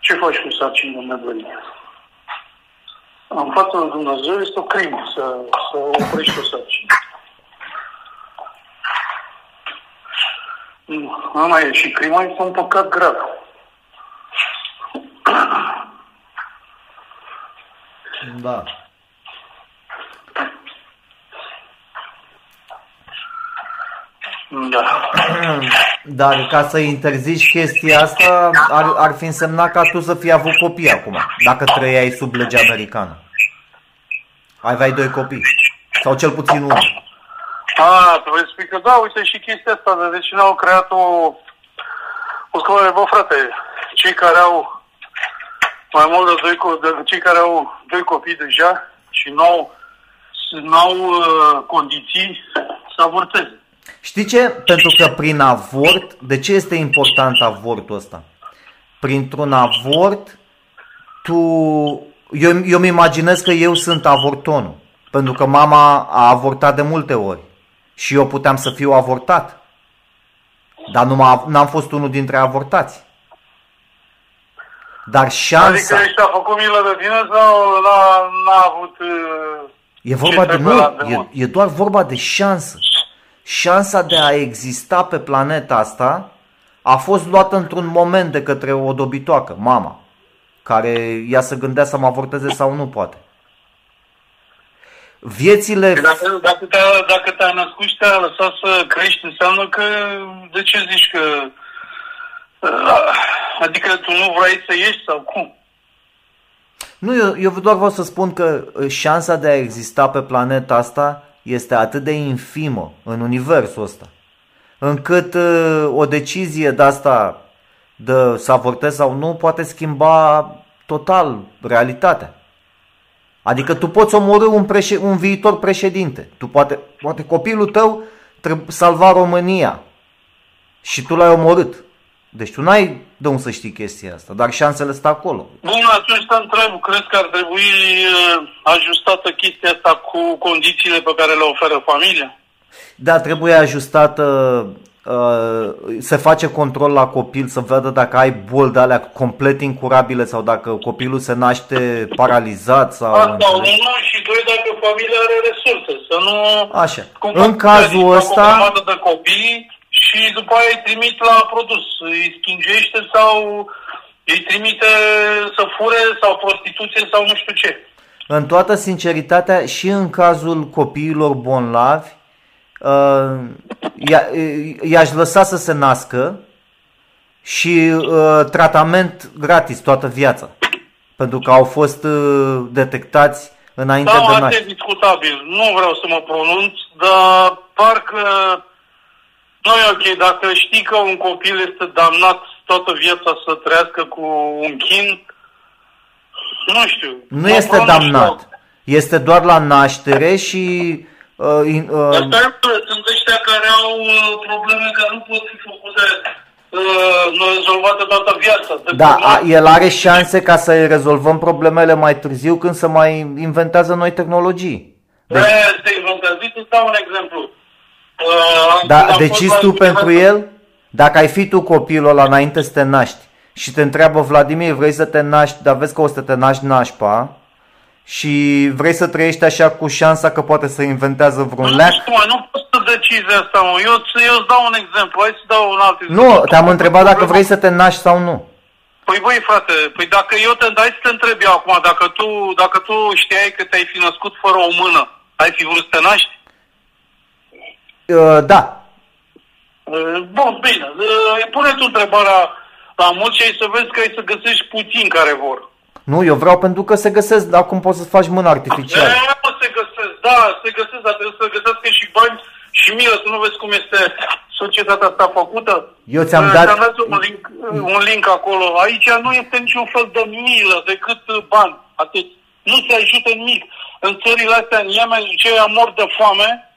Ce faci cu sarcinile nedorite? În fața lui Dumnezeu este o crimă să, să oprești o sarcină. Nu, nu mai e. Și crima este un păcat grav. Da. Da. Dar ca să interzici chestia asta, ar, ar fi însemnat ca tu să fii avut copii acum, dacă trăiai sub legea americană. Aveai doi copii. Sau cel puțin unul. A, trebuie să spui că da, uite și chestia asta, de deci n-au creat o... O scăpare, bă, frate, cei care au mai mult de doi, co- de, cei care au doi copii deja și n-au, n-au uh, condiții să avorteze. Știi ce? Pentru că prin avort, de ce este important avortul ăsta? Printr-un avort, tu... Eu, eu îmi imaginez că eu sunt avortonul. Pentru că mama a avortat de multe ori. Și eu puteam să fiu avortat. Dar nu m-a- n-am fost unul dintre avortați. Dar șansa... Adică și-a făcut milă de tine sau n-a, n-a avut... Uh, E vorba ce de trebuie nu, la e, demon? e doar vorba de șansă. Șansa de a exista pe planeta asta a fost luată într-un moment de către o dobitoacă, mama, care ea să gândea să mă avorteze sau nu poate. Viețile... Dacă, dacă, te-a, dacă te-a născut și te-a lăsat să crești, înseamnă că... De ce zici că... uh, Adică tu nu vrei să ieși sau cum? Nu, eu, eu doar vreau să spun că uh, șansa de a exista pe planeta asta este atât de infimă în universul ăsta, încât uh, o decizie de asta de să avortezi sau nu poate schimba total realitatea. Adică tu poți omorâ un, preșe- un viitor președinte. Tu poate, poate copilul tău trebuie salva România și tu l-ai omorât. Deci tu n-ai de unde să știi chestia asta, dar șansele sunt acolo. Bun, atunci te întreb, crezi că ar trebui uh, ajustată chestia asta cu condițiile pe care le oferă familia? Da, trebuie ajustată, uh, se face control la copil să vadă dacă ai boli de alea complet incurabile sau dacă copilul se naște paralizat sau... Asta înțelegi? unul și doi dacă familia are resurse, să nu... Așa. Cum În fac cazul fac ăsta- O grămadă de copii și după aia îi trimit la produs, îi schingește sau îi trimite să fure sau prostituție sau nu știu ce. În toată sinceritatea și în cazul copiilor bonlavi, uh, i-a- i-aș lăsa să se nască și uh, tratament gratis toată viața. Pentru că au fost uh, detectați înainte Da, de asta e naștere. discutabil. Nu vreau să mă pronunț, dar parcă Nu e ok, dacă știi că un copil este damnat toată viața să trăiască cu un chin, nu știu. Nu este damnat. Este doar la naștere și... Uh, in, uh... sunt ăștia care au uh, probleme care nu pot fi făcute uh, rezolvate toată viața. Da, a, el are șanse ca să rezolvăm problemele mai târziu când se mai inventează noi tehnologii. Deci... Este inventează. Să dau un exemplu. Uh, da, decizi tu pentru el? Dacă ai fi tu copilul ăla înainte să te naști și te întreabă Vladimir, vrei să te naști, dar vezi că o să te naști nașpa și vrei să trăiești așa cu șansa că poate să inventează vreun leac? Nu, mă, nu poți să decizi asta, mă. Eu, eu îți dau un exemplu, hai să dau un alt exemplu. Nu, te-am întrebat dacă vrei să te naști sau nu. Păi băi, frate, păi dacă eu te dai să te întreb eu acum, dacă tu, dacă tu știai că te-ai fi născut fără o mână, ai fi vrut să te naști? Uh, da. Uh, bun, bine. Uh, pune tu întrebarea la mulți și să vezi că ai să găsești puțin care vor. Nu, eu vreau pentru că se găsesc, acum poți să faci mână artificială. Da, se găsesc, da, se găsesc, dar trebuie să găsească și bani și milă, să nu vezi cum este societatea asta făcută. Eu ți-am dat... Ți-am dat un link, un link acolo. Aici nu este niciun fel de milă decât bani. Atât. Nu se ajută nimic. În țările astea, în Yemen, cei mor de foame,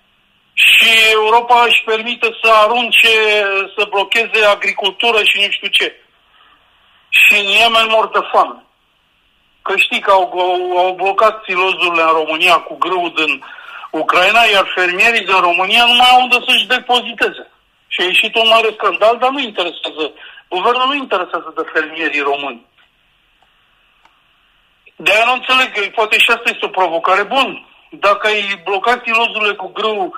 și Europa își permite să arunce, să blocheze agricultură și nu știu ce. Și în Yemen mor de foame. Că știi că au, au, au blocat silozurile în România cu grâu din Ucraina, iar fermierii din România nu mai au unde să-și depoziteze. Și a ieșit un mare scandal, dar nu interesează. Guvernul nu interesează de fermierii români. De-aia nu înțeleg, poate și asta este o provocare bună. Dacă ai blocat silozurile cu grâu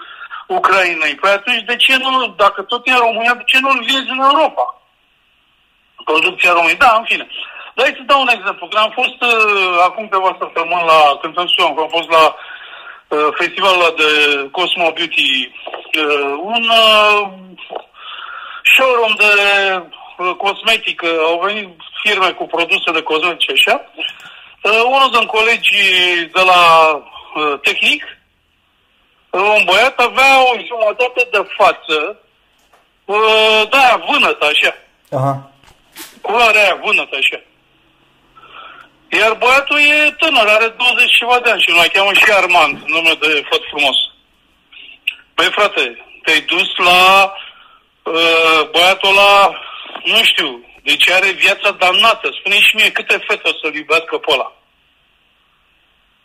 Ucrainei. Păi atunci de ce nu, dacă tot e în România, de ce nu-l vinzi în Europa? Producția României. Da, în fine. Dar să dau un exemplu. Când am fost uh, acum câteva săptămâni la, când am spus, am fost la uh, festivalul de Cosmo Beauty, uh, un uh, showroom de uh, cosmetic, uh, au venit firme cu produse de cosmetice așa. Uh, unul din colegii de la uh, Tehnic, un băiat avea o jumătate de față, uh, da, vânătă așa. Aha. Culoarea aia vânătă așa. Iar băiatul e tânăr, are 20 ceva de ani și nu cheamă și Armand, nume de făt frumos. Păi frate, te-ai dus la uh, băiatul ăla, nu știu, deci are viața damnată. Spune și mie câte fete o să-l iubească pe ăla.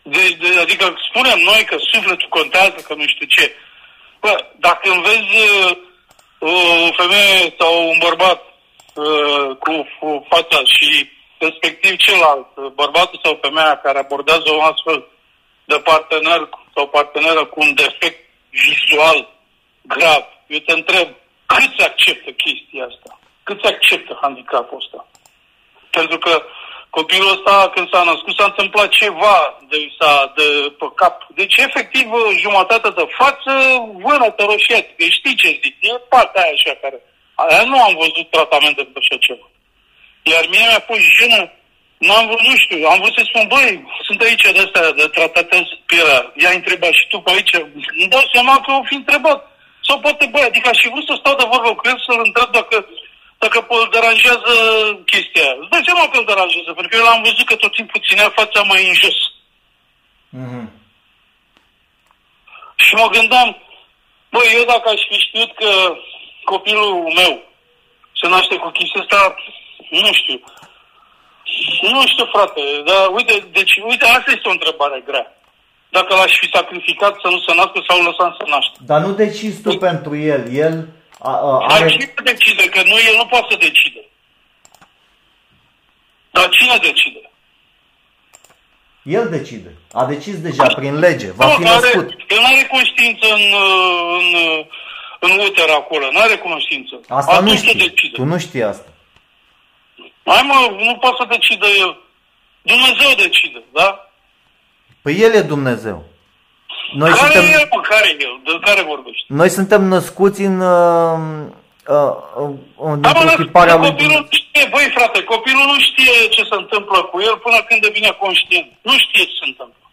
De, de, adică spunem noi că sufletul contează, că nu știu ce. Bă, dacă îmi vezi uh, o femeie sau un bărbat uh, cu, cu fața și respectiv celălalt, uh, bărbatul sau femeia care abordează un astfel de partener sau parteneră cu un defect vizual grav, eu te întreb, câți acceptă chestia asta? Câți acceptă handicapul ăsta? Pentru că Copilul ăsta, când s-a născut, s-a întâmplat ceva de, s-a, de pe cap. Deci, efectiv, jumătate de față, vânătă roșiet. Deci, știi ce zic? E partea aia așa care... Aia nu am văzut tratament de așa ceva. Iar mie mi-a pus jenă, n-am vrut, nu știu, am vrut să spun, băi, sunt aici de astea, de tratate pielea. I-a întrebat și tu pe aici. Îmi dau seama că o fi întrebat. Sau poate, băi, adică aș fi vrut să stau de vorbă cu el, să-l întreb dacă dacă îl deranjează chestia. Îți dai seama că îl deranjează, pentru că eu l-am văzut că tot timpul ținea fața mai în jos. Mm-hmm. Și mă gândeam, băi, eu dacă aș fi știut că copilul meu se naște cu chestia asta, nu știu. Nu știu, frate, dar uite, deci, uite, asta este o întrebare grea. Dacă l-aș fi sacrificat să nu se nască sau lăsat să naște. Dar nu decizi tu pentru el. El a, a, are... Dar cine decide? Că nu, el nu poate să decide. Dar cine decide? El decide. A decis deja prin lege. Va nu, fi născut. Are, el nu are conștiință în, în, în uter acolo. Nu are conștiință. Asta Atunci nu știi. Decide. Tu nu știi asta. Mai mă, nu poate să decidă el. Dumnezeu decide, da? Păi el e Dumnezeu. Noi care suntem... e el, mă? Care e el? De care vorbești? Noi suntem născuți în... Uh, uh, în da, mă, lui... copilul nu știe, băi frate, copilul nu știe ce se întâmplă cu el până când devine conștient. Nu știe ce se întâmplă.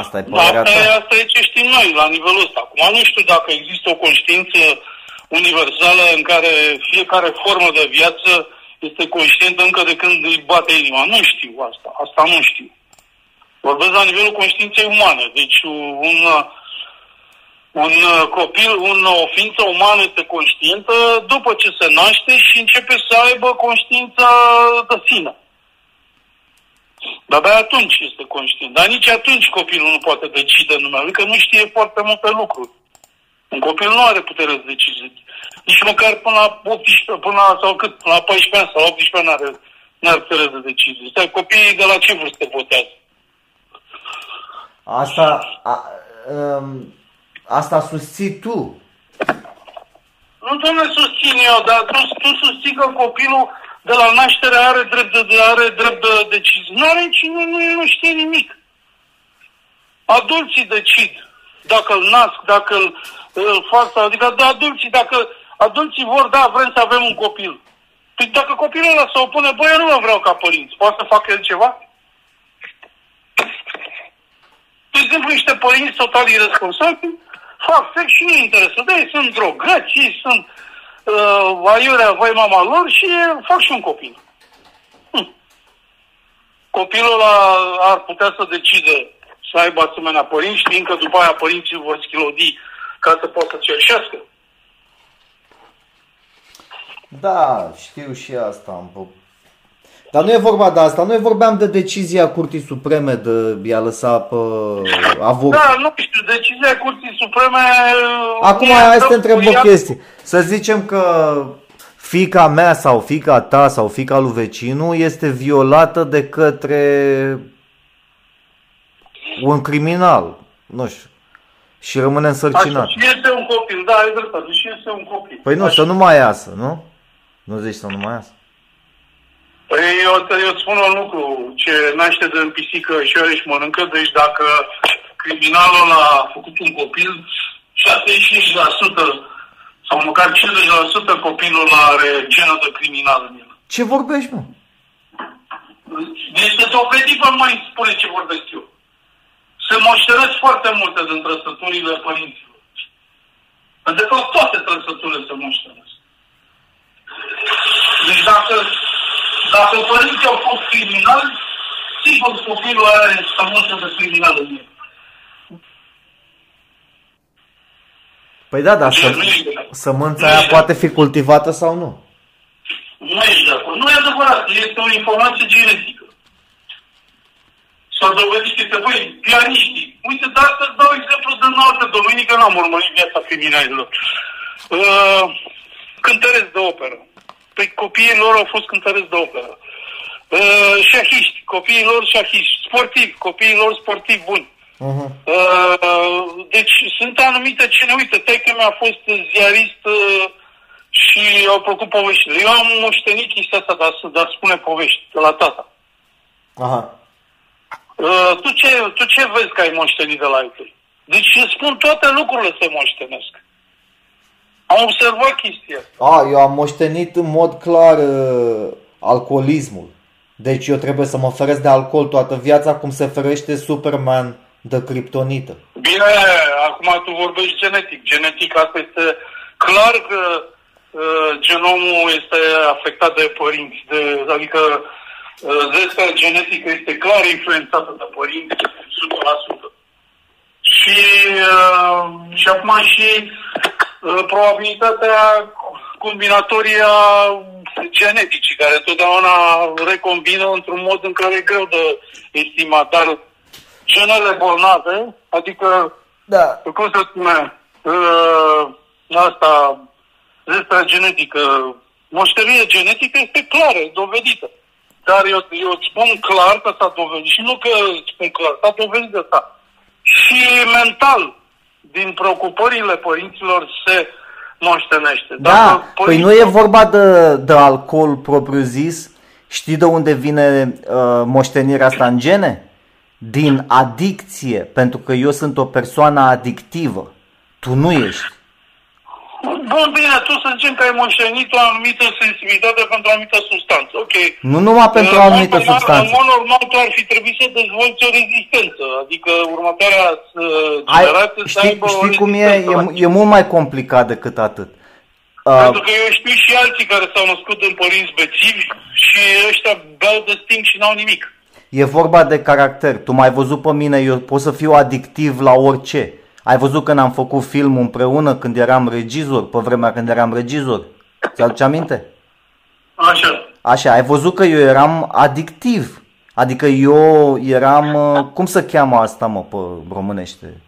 Asta e părerea asta, ta. e, asta e ce știm noi la nivelul ăsta. Acum nu știu dacă există o conștiință universală în care fiecare formă de viață este conștientă încă de când îi bate inima. Nu știu asta. Asta nu știu. Vorbesc la nivelul conștiinței umane. Deci un, un copil, un, o ființă umană este conștientă după ce se naște și începe să aibă conștiința de sine. Dar abia atunci este conștient. Dar nici atunci copilul nu poate decide numele lui, că nu știe foarte multe lucruri. Un copil nu are putere de decizie. Nici măcar până la 18, până la, sau cât, până la 14 ani sau 18 ani nu are, nu are putere de decizie. Stai, copiii de la ce vârstă votează? Asta, a, um, asta susții tu. Nu, domnule, susțin eu, dar tu, tu susții că copilul de la naștere are drept de, are drept de decizie. Nu are cine, nu, nu știe nimic. Adulții decid dacă îl nasc, dacă îl, îl fac, sau- adică de adulții, dacă adulții vor, da, vrem să avem un copil. Păi dacă copilul ăla se opune, băi, eu nu mă vreau ca părinți, poate să facă el ceva? De exemplu, niște părinți total irresponsabili fac sex și nu interesă. De ei sunt drogați, ei sunt uh, aiurea, voi mama lor și fac și un copil. Hm. Copilul ăla ar putea să decide să aibă asemenea părinți, știind că după aia părinții îl vor schilodi ca să poată să cerșească. Da, știu și asta. am po- Dar nu e vorba de asta, noi vorbeam de decizia Curții Supreme de a lăsa pe avort. Da, nu știu, decizia Curții Supreme... Acum mie hai îmi să te dă întreb cu o ea- chestie. Să zicem că fica mea sau fica ta sau fica lui vecinu este violată de către un criminal, nu știu, și rămâne însărcinat. Așa, și este un copil, da, e dreptate, și este un copil. Păi nu, Așa. să nu mai iasă, nu? Nu zici să nu mai iasă. Păi eu, eu îți spun un lucru, ce naște din pisică și are și mănâncă, deci dacă criminalul a făcut un copil, 75% sau măcar 50% copilul are genul de criminal în el. Ce vorbești, mă? Este dovedit, vă mai spune ce vorbesc eu. Se moștenesc foarte multe din trăsăturile părinților. De fapt, toate trăsăturile se moștenesc. Deci dacă, dacă părinții au fost criminali, sigur copilul are sămânță de criminal în el. Păi da, dar Deci să, nu e- sămânța nu aia e- poate fi cultivată sau nu. Nu ești de acord. Nu e adevărat. Este o informație genetică. S-a dovedit că, băi, pianiștii. Uite, dar să-ți dau exemplu din alte domenii, că n-am urmărit viața criminalilor. Uh, cântăreți de operă. Păi copiii lor au fost cântăreți de operă. Uh, șahiști, copiii lor șahiști. Sportivi, copiii lor sportivi buni. Uh-huh. Uh, deci sunt anumite cine, uite, taică mi-a fost ziarist uh, și au plăcut poveștile. Eu am moștenit chestia asta de a, de a spune povești de la tata. Aha. Uh, tu, ce, tu ce vezi că ai moștenit de la ei tăi? Deci îți spun toate lucrurile se moștenesc. Am observat chestia. asta. A, eu am moștenit în mod clar uh, alcoolismul. Deci eu trebuie să mă feresc de alcool toată viața cum se ferește Superman de criptonită. Bine, acum tu vorbești genetic. Genetic asta este clar că uh, genomul este afectat de părinți, de, adică uh, zestea genetică este clar influențată de părinți 100%. Și, uh, și acum și uh, probabilitatea combinatorie a geneticii, care totdeauna recombină într-un mod în care e greu de estimat, dar genele bolnave, adică Da. cum se spune, uh, asta, zestra genetică, moșterie genetică este clară, dovedită. Dar eu, eu îți spun clar că s-a dovedit, și nu că îți spun clar, s-a dovedit de asta. Și mental, din preocupările părinților se moștenește. Da, Dacă păi părinții- nu e vorba de, de alcool propriu zis. Știi de unde vine uh, moștenirea asta în gene? Din adicție, pentru că eu sunt o persoană adictivă. Tu nu ești. Bun, bine, tu să zicem că ai moștenit o anumită sensibilitate pentru o anumită substanță. Ok. Nu numai pentru o anumită În mod normal- substanță. În mod normal, tu ar fi trebuit să dezvolți o rezistență. Adică următoarea uh, Ai, generație să știi, aibă o știi cum e? rezistență la e? E mult mai complicat decât atât. Uh, Pentru că eu știu și alții care s-au născut în părinți bețivi și ăștia beau de sting și n-au nimic. E vorba de caracter. Tu m-ai văzut pe mine, eu pot să fiu adictiv la orice. Ai văzut când am făcut film împreună când eram regizor, pe vremea când eram regizor? Ți-aduce aminte? Așa. Așa, ai văzut că eu eram adictiv. Adică eu eram, uh, cum se cheamă asta mă pe românește?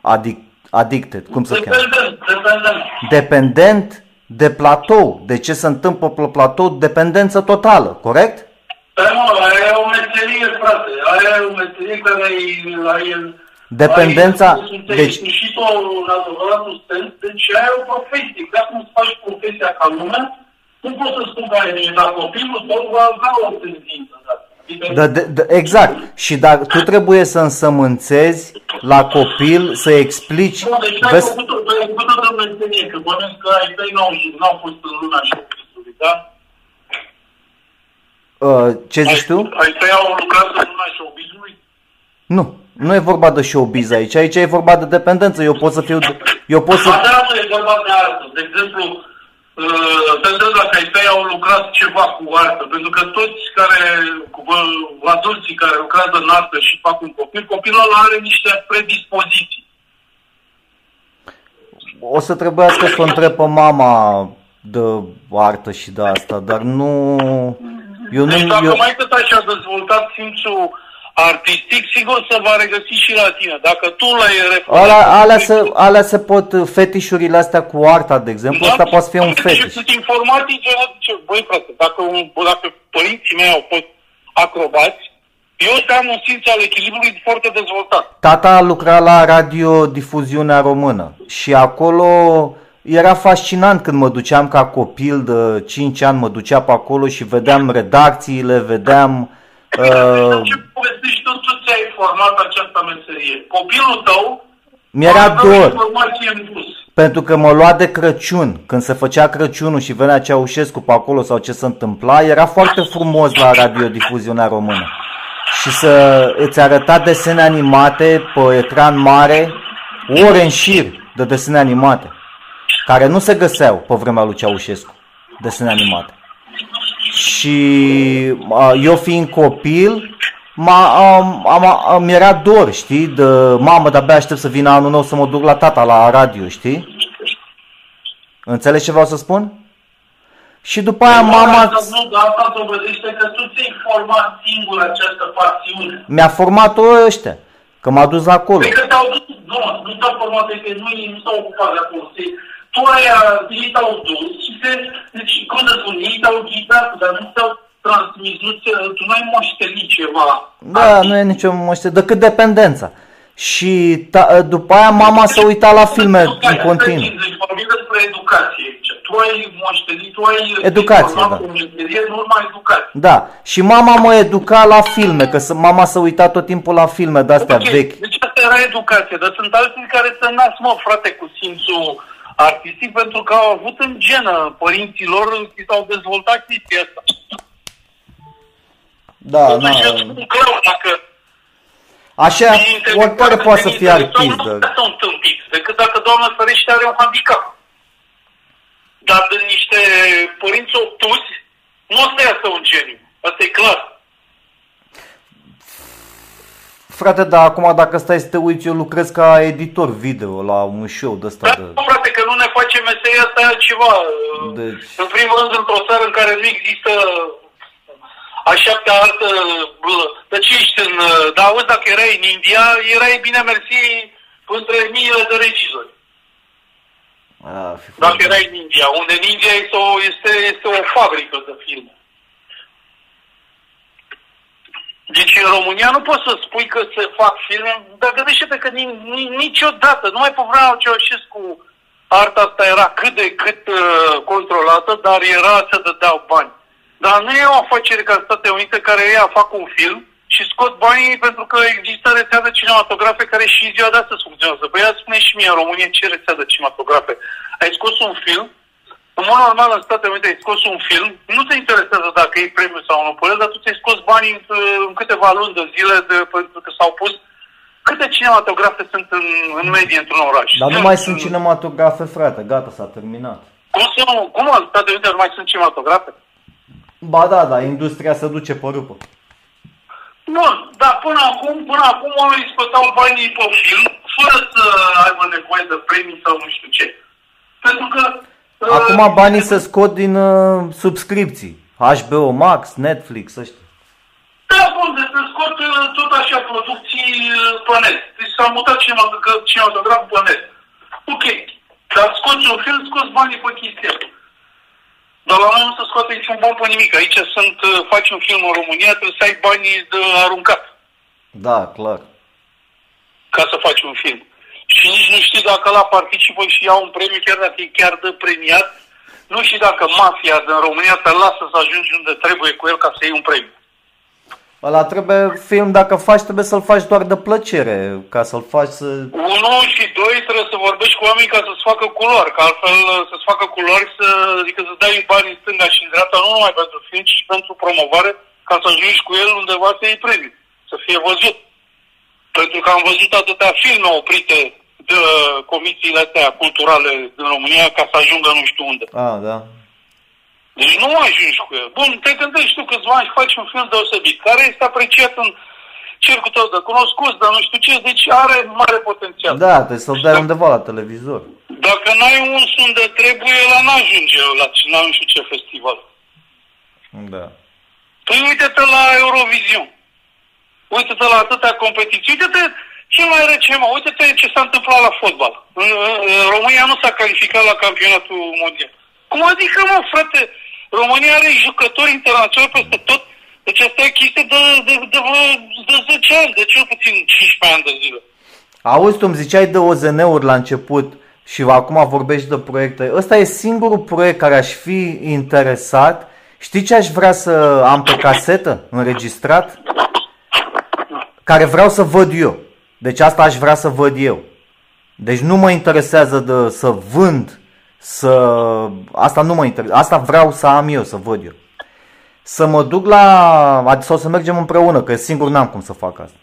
Adic, addicted, cum se cheamă? Dependent, dependent. Dependent de platou. De ce se întâmplă pe platou? Dependență totală, corect? Dar nu, aia e o meserie, frate. Aia e o meserie care ai... ai Dependența- Ai, deci- deci... Și tu un adevărat sustens, deci aia e o profesie. Dacă cum să faci profesia ca lumea, nu poți să spun că ai nici, dar copilul tău va avea o tendință. Da. Adică, Da, de, de, exact. Și dacă tu trebuie să însămânțezi la copil, să explici. nu, deci ai Vezi, făcut-o, ai făcut-o de meserie, că bănuiesc că ai tăi n-au, n-au fost în luna și da? uh, ce zici tu? Ai tăi au lucrat în luna și Nu. Nu e vorba de showbiz aici. Aici e vorba de dependență. Eu pot să fiu... Eu pot să... Ba da, nu e vorba de artă. De exemplu, uh, te întreb dacă ai tăi au lucrat ceva cu artă, pentru că toți care, cu bă, adulții care lucrează în artă și fac un copil, copilul ăla are niște predispoziții. O să trebuiască să o întreb pe mama de artă și de asta, dar nu... Eu nu... Deci dacă Eu... mai tot așa dezvoltat simțul artistic, sigur se va regăsi și la tine. Dacă tu l-ai refuzat... Alea, alea, se, alea se pot, fetișurile astea cu arta, de exemplu, asta poate să fie un Și fetiș. sunt informații genetice. Băi, frate, dacă, un, dacă părinții mei au fost acrobați, eu să am un simț al echilibrului foarte dezvoltat. Tata a lucrat la radiodifuziunea română și acolo era fascinant când mă duceam ca copil de 5 ani, mă ducea pe acolo și vedeam redacțiile, vedeam... Uh... Uh, Ce povestești tu, tu ți-ai format această meserie. Copilul tău mi-era a avut dor, informație în plus. pentru că mă lua de Crăciun, când se făcea Crăciunul și venea Ceaușescu pe acolo sau ce se întâmpla, era foarte frumos la radiodifuziunea română. Și să îți arăta desene animate pe ecran mare, ore în șir de desene animate, care nu se găseau pe vremea lui Ceaușescu, desene animate. Și a, eu fiind copil, m-a, am, am, am, mi-era dor, știi, de mamă, de-abia aștept să vină anul nou să mă duc la tata la radio, știi? Înțelegi ce vreau să spun? Și după aia mama Asta nu, dar asta dovedește că tu ți-ai format singur această pasiune. mi-a format-o ăștia, că m-a dus acolo. Pe că te-au dus, nu, nu te-au format, pe că nu, nu s-au ocupat de acolo. Se, tu ai, ei te-au dus și se, deci, cum să spun, ei te-au ghidat, dar nu te-au transmis, nu ți, tu nu ai moștenit ceva. Da, nu e nicio moște, decât dependența. Și ta, după aia mama s-a uitat la filme în continuu. Deci vorbim despre educație aici. Tu ai moștenit, tu ai Educație, format da. o meserie în urma educației. Da, și mama mă educa la filme, că s- mama s-a uitat tot timpul la filme de-astea Ok, vechi. Deci asta era educație, dar sunt alții care se nasc, mă, frate, cu simțul artistic pentru că au avut în genă părinții lor și s-au dezvoltat chestia asta. Da, Totuși, eu na, spun clar, dacă așa, oricare poate să fie artist. Nu dar- să întâmpit, decât dacă doamna ferește are un handicap. Dar de niște părinți obtuzi, nu o să iasă un geniu. Asta e clar. Frate, dar acum dacă stai să te uiți, eu lucrez ca editor video la un show de ăsta Dar, de... nu, frate, că nu ne face meseria asta e altceva. Deci- În primul rând, într-o țară în care nu există așa pe altă... bă, De ce ești în... Dar auzi, dacă erai în India, erai bine mersi între miile de regizori. A, fi Dacă frate. erai în India, unde în India este o, este, este o fabrică de filme. Deci în România nu poți să spui că se fac filme, dar gândește-te că ni, ni, niciodată, numai pe vremea lui Ceaușescu, arta asta era cât de cât uh, controlată, dar era să dădeau bani. Dar nu e o afacere ca Statele Unite care ea fac un film și scot banii pentru că există rețea de cinematografe care și ziua de astăzi funcționează. Păi ia spune și mie în România ce rețea de cinematografe. Ai scos un film, în mod normal în Statele Unite ai scos un film, nu te interesează dacă e premiu sau nu părere, dar tu ți-ai scos banii în, în câteva luni de zile de, pentru că s-au pus câte cinematografe sunt în, în medie într-un oraș? Dar nu mai sunt cinematografe, frate, gata, s-a terminat. Cum, să nu, cum în Statele Unite nu mai sunt cinematografe? Ba da, da, industria se duce pe rupă. Bun, dar până acum, până acum oamenii scotau banii pe film fără să aibă nevoie de premii sau nu știu ce. Pentru că... Uh, acum banii se scot din uh, subscripții. HBO Max, Netflix, ăștia. Da, bun, de se scot uh, tot așa producții uh, pe net. Deci s-a mutat cinematograf pe net. Ok, dar scoți un film, scoți banii pe chestia dar la noi nu se scoate niciun ban pe nimic. Aici sunt, uh, faci un film în România, trebuie să ai banii de aruncat. Da, clar. Ca să faci un film. Și nici nu știi dacă la participă și ia un premiu, chiar dacă e chiar de premiat, nu știi dacă mafia din România te lasă să ajungi unde trebuie cu el ca să iei un premiu. Ăla trebuie film, dacă faci, trebuie să-l faci doar de plăcere, ca să-l faci să... Unu și doi, trebuie să vorbești cu oamenii ca să-ți facă culori, că altfel să-ți facă culori, să, adică să dai bani în stânga și în dreapta, nu numai pentru film, ci și pentru promovare, ca să ajungi cu el undeva să iei premiu, să fie văzut. Pentru că am văzut atâtea filme oprite de comisiile astea culturale din România ca să ajungă nu știu unde. Ah, da. Deci nu ajungi cu el. Bun, te gândești tu câțiva ani și faci un film deosebit, care este apreciat în cercul tău de cunoscut, dar nu știu ce, deci are mare potențial. Da, trebuie să-l dai undeva la televizor. Dacă n-ai un sun de trebuie, la n-ajunge la cine, nu știu ce festival. Da. Păi uite-te la Eurovision. Uite-te la atâtea competiții. Uite-te ce mai rece, mă. Uite-te ce s-a întâmplat la fotbal. În, în România nu s-a calificat la campionatul mondial. Cum adică, mă, frate? România are jucători internaționali peste tot. Deci asta e chestie de, de, de, de, de 10 ani, de cel puțin 15 ani de zile. Auzi, tu îmi ziceai de OZN-uri la început și acum vorbești de proiecte. Ăsta e singurul proiect care aș fi interesat. Știi ce aș vrea să am pe casetă înregistrat? Care vreau să văd eu. Deci asta aș vrea să văd eu. Deci nu mă interesează de să vând să... Asta nu mă interesează. Asta vreau să am eu, să văd eu. Să mă duc la... sau să mergem împreună, că singur n-am cum să fac asta.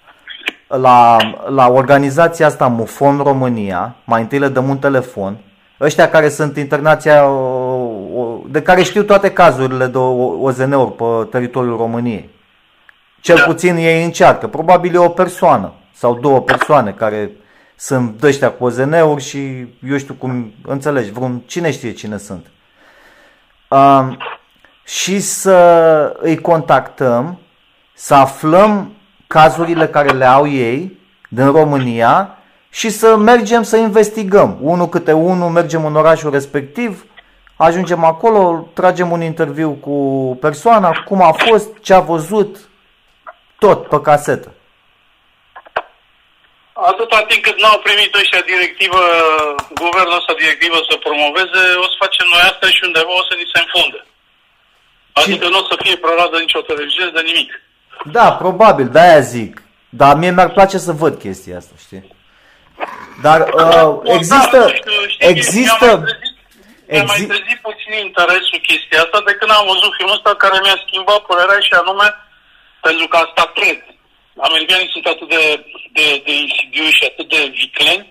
La, la organizația asta Mufon România, mai întâi le dăm un telefon, ăștia care sunt internația, de care știu toate cazurile de OZN-uri pe teritoriul României. Cel da. puțin ei încearcă. Probabil e o persoană sau două persoane care sunt ăștia cu OZN-uri și eu știu cum, înțelegi, vreun, cine știe cine sunt. Um, și să îi contactăm, să aflăm cazurile care le au ei din România și să mergem să investigăm. Unul câte unul, mergem în orașul respectiv, ajungem acolo, tragem un interviu cu persoana, cum a fost, ce a văzut, tot pe casetă. Atâta timp cât n-au primit ăștia directivă, guvernul ăsta directivă să promoveze, o să facem noi asta și undeva o să ni se înfunde. Adică și... nu o să fie preluat de nicio televiziune, de nimic. Da, probabil, de-aia zic. Dar mie mi-ar place să văd chestia asta, știi? Dar uh, există... Da, știu, știi, există... Mi-a mai, trezit, mi mai trezit puțin interesul chestia asta de când am văzut filmul ăsta care mi-a schimbat părerea și anume pentru că am stat pret americanii sunt atât de, de, de insidioși și atât de vicleni,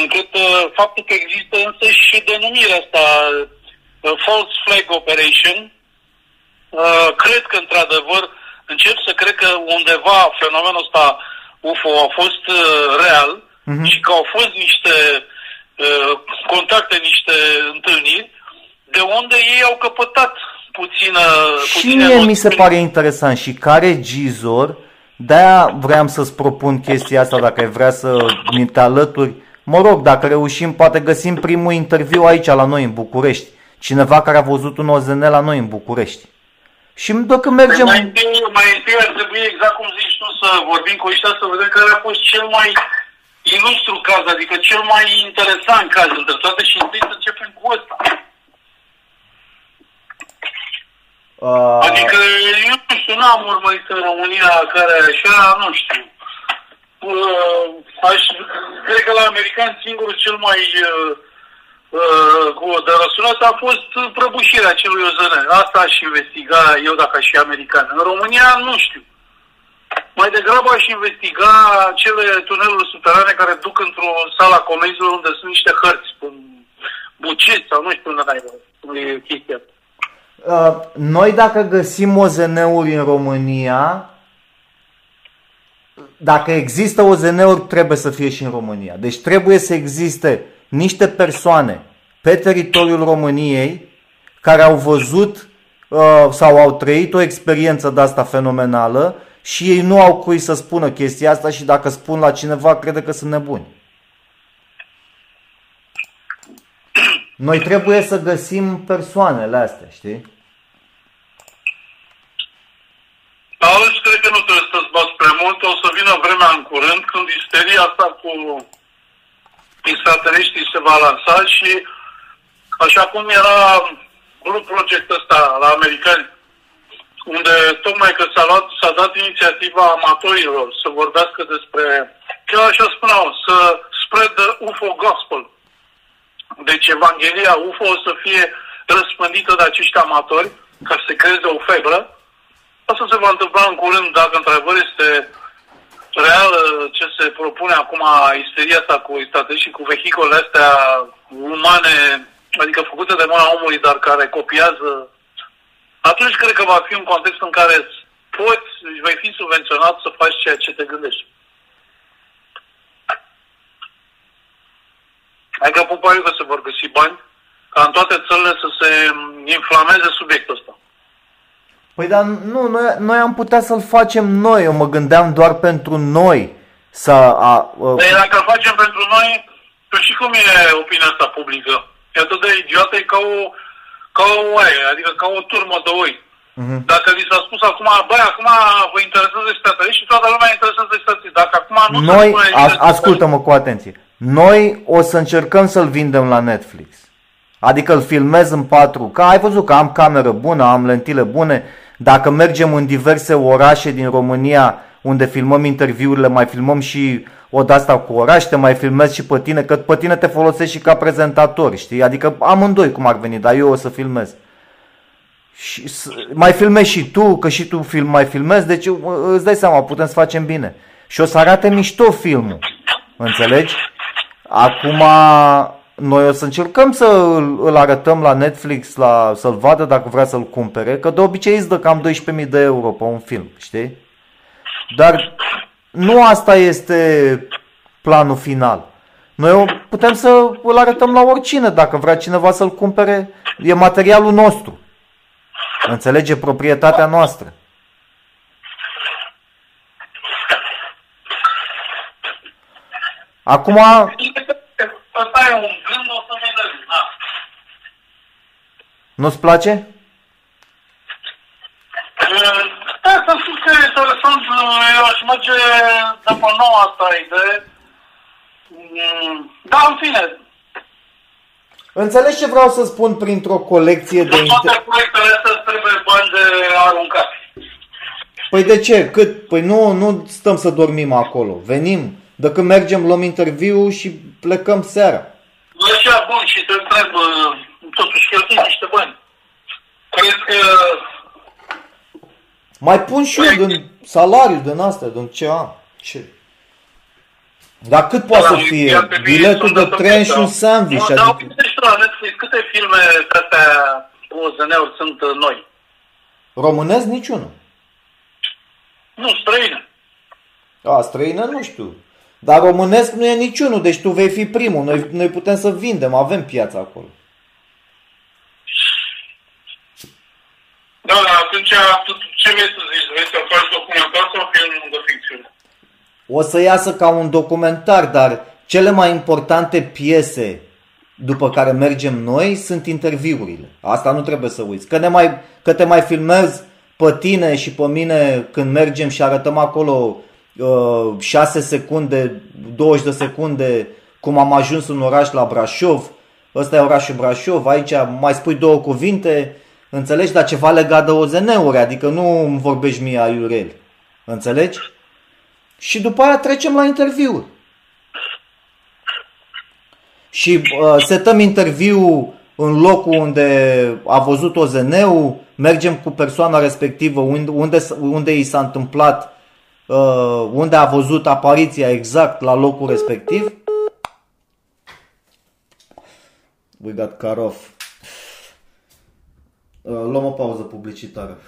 încât uh, faptul că există însă și denumirea asta uh, False Flag Operation, uh, cred că într-adevăr încep să cred că undeva fenomenul ăsta UFO a fost uh, real uh-huh. și că au fost niște uh, contacte, niște întâlniri, de unde ei au căpătat puțină... Și mie mi se pare interesant și care gizor de-aia vreau să-ți propun chestia asta, dacă ai vrea să mi te alături. Mă rog, dacă reușim, poate găsim primul interviu aici la noi în București. Cineva care a văzut un OZN la noi în București. Și dacă mergem... Mai întâi, mai întâi ar trebui, exact cum zici tu, să vorbim cu ăștia, să vedem care a fost cel mai ilustru caz, adică cel mai interesant caz între toate și întâi să începem cu ăsta. Uh... Adică, eu nu știu, n-am urmărit în România care așa, nu știu. Uh, aș, cred că la american singurul cel mai uh, uh, cu de răsunat a fost prăbușirea celui OZN. Asta aș investiga eu dacă aș fi american. În România nu știu. Mai degrabă aș investiga cele tuneluri subterane care duc într-o sala comenzilor unde sunt niște hărți, un bucit sau nu știu unde ai chestia. Uh, noi dacă găsim OZN-uri în România, dacă există OZN-uri, trebuie să fie și în România. Deci trebuie să existe niște persoane pe teritoriul României care au văzut uh, sau au trăit o experiență de asta fenomenală și ei nu au cui să spună chestia asta și dacă spun la cineva, crede că sunt nebuni. Noi trebuie să găsim persoanele astea, știi? Auzi, cred că nu trebuie să-ți bați prea mult, o să vină vremea în curând când isteria asta cu extraterestrii se va lansa și așa cum era Blue Project ăsta la americani, unde tocmai că s-a, luat, s-a dat inițiativa amatorilor să vorbească despre, chiar așa spuneau, să spread the UFO gospel. Deci Evanghelia UFO o să fie răspândită de acești amatori, ca să se creeze o febră. Asta se va întâmpla în curând, dacă într-adevăr este reală ce se propune acum, isteria asta cu și cu vehiculele astea umane, adică făcute de mâna omului, dar care copiază atunci cred că va fi un context în care poți, vei fi subvenționat să faci ceea ce te gândești. Adică probabil că se vor găsi bani ca în toate țările să se inflameze subiectul ăsta. Păi dar nu, noi, noi am putea să-l facem noi, eu mă gândeam doar pentru noi să... A, a... Păi dacă îl facem pentru noi, tu știi cum e opinia asta publică. E atât de idiotă, e ca o ca o oaie, adică ca o turmă de oi. Uh-huh. Dacă vi s-a spus acum, băi, acum vă interesează extraterestri și toată lumea interesează extraterestri. Dacă acum nu Noi, se ascultă-mă cu atenție. Noi o să încercăm să-l vindem la Netflix. Adică îl filmez în 4K. Ai văzut că am cameră bună, am lentile bune. Dacă mergem în diverse orașe din România unde filmăm interviurile, mai filmăm și o de asta cu oraș, te mai filmez și pe tine, că pe tine te folosesc și ca prezentator, știi? Adică amândoi cum ar veni, dar eu o să filmez. Și mai filmezi și tu, că și tu film, mai filmezi, deci îți dai seama, putem să facem bine. Și o să arate mișto filmul, înțelegi? Acum, noi o să încercăm să îl arătăm la Netflix, la, să-l vadă dacă vrea să-l cumpere, că de obicei îți dă cam 12.000 de euro pe un film, știi? Dar nu asta este planul final. Noi putem să îl arătăm la oricine, dacă vrea cineva să-l cumpere, e materialul nostru. Înțelege proprietatea noastră. Acum... Asta e un gând, o să vedem. Da. Nu-ți place? Da, să spun că e interesant, eu aș merge după noua asta idee. Mm, da, în fine. Înțelegi ce vreau să spun printr-o colecție de... În toate proiectele astea trebuie bani de aruncat. Păi de ce? Cât? Păi nu, nu stăm să dormim acolo. Venim, dacă mergem, luăm interviu și plecăm seara. Nu așa bun și te întreb, totuși cheltui niște bani. Cred că mai pun și eu din salariu din astea, din ce am. Ce? Dar cât poate să fie? Biletul de tren și un sandwich. Dar adică... la Netflix câte filme astea cu OZN-uri sunt uh, noi? Românesc niciunul. Nu, străine. A, străină nu știu. Dar românesc nu e niciunul, deci tu vei fi primul. Noi, noi putem să vindem, avem piața acolo. Da, da, atunci ce vrei să zici? Vrei să faci documentar sau film de ficțiune? O să iasă ca un documentar, dar cele mai importante piese după care mergem noi sunt interviurile. Asta nu trebuie să uiți. Că, ne mai, că te mai filmez pe tine și pe mine când mergem și arătăm acolo uh, 6 secunde, 20 de secunde cum am ajuns în oraș la Brașov. Ăsta e orașul Brașov, aici mai spui două cuvinte, Înțelegi? Dar ceva legat de OZN-uri, adică nu îmi vorbești mie aiurel. Înțelegi? Și după aia trecem la interviuri. Și uh, setăm interviu în locul unde a văzut OZN-ul, mergem cu persoana respectivă unde, unde, unde i s-a întâmplat, uh, unde a văzut apariția exact la locul respectiv. We got cut off. Uh, luăm o pauză publicitară.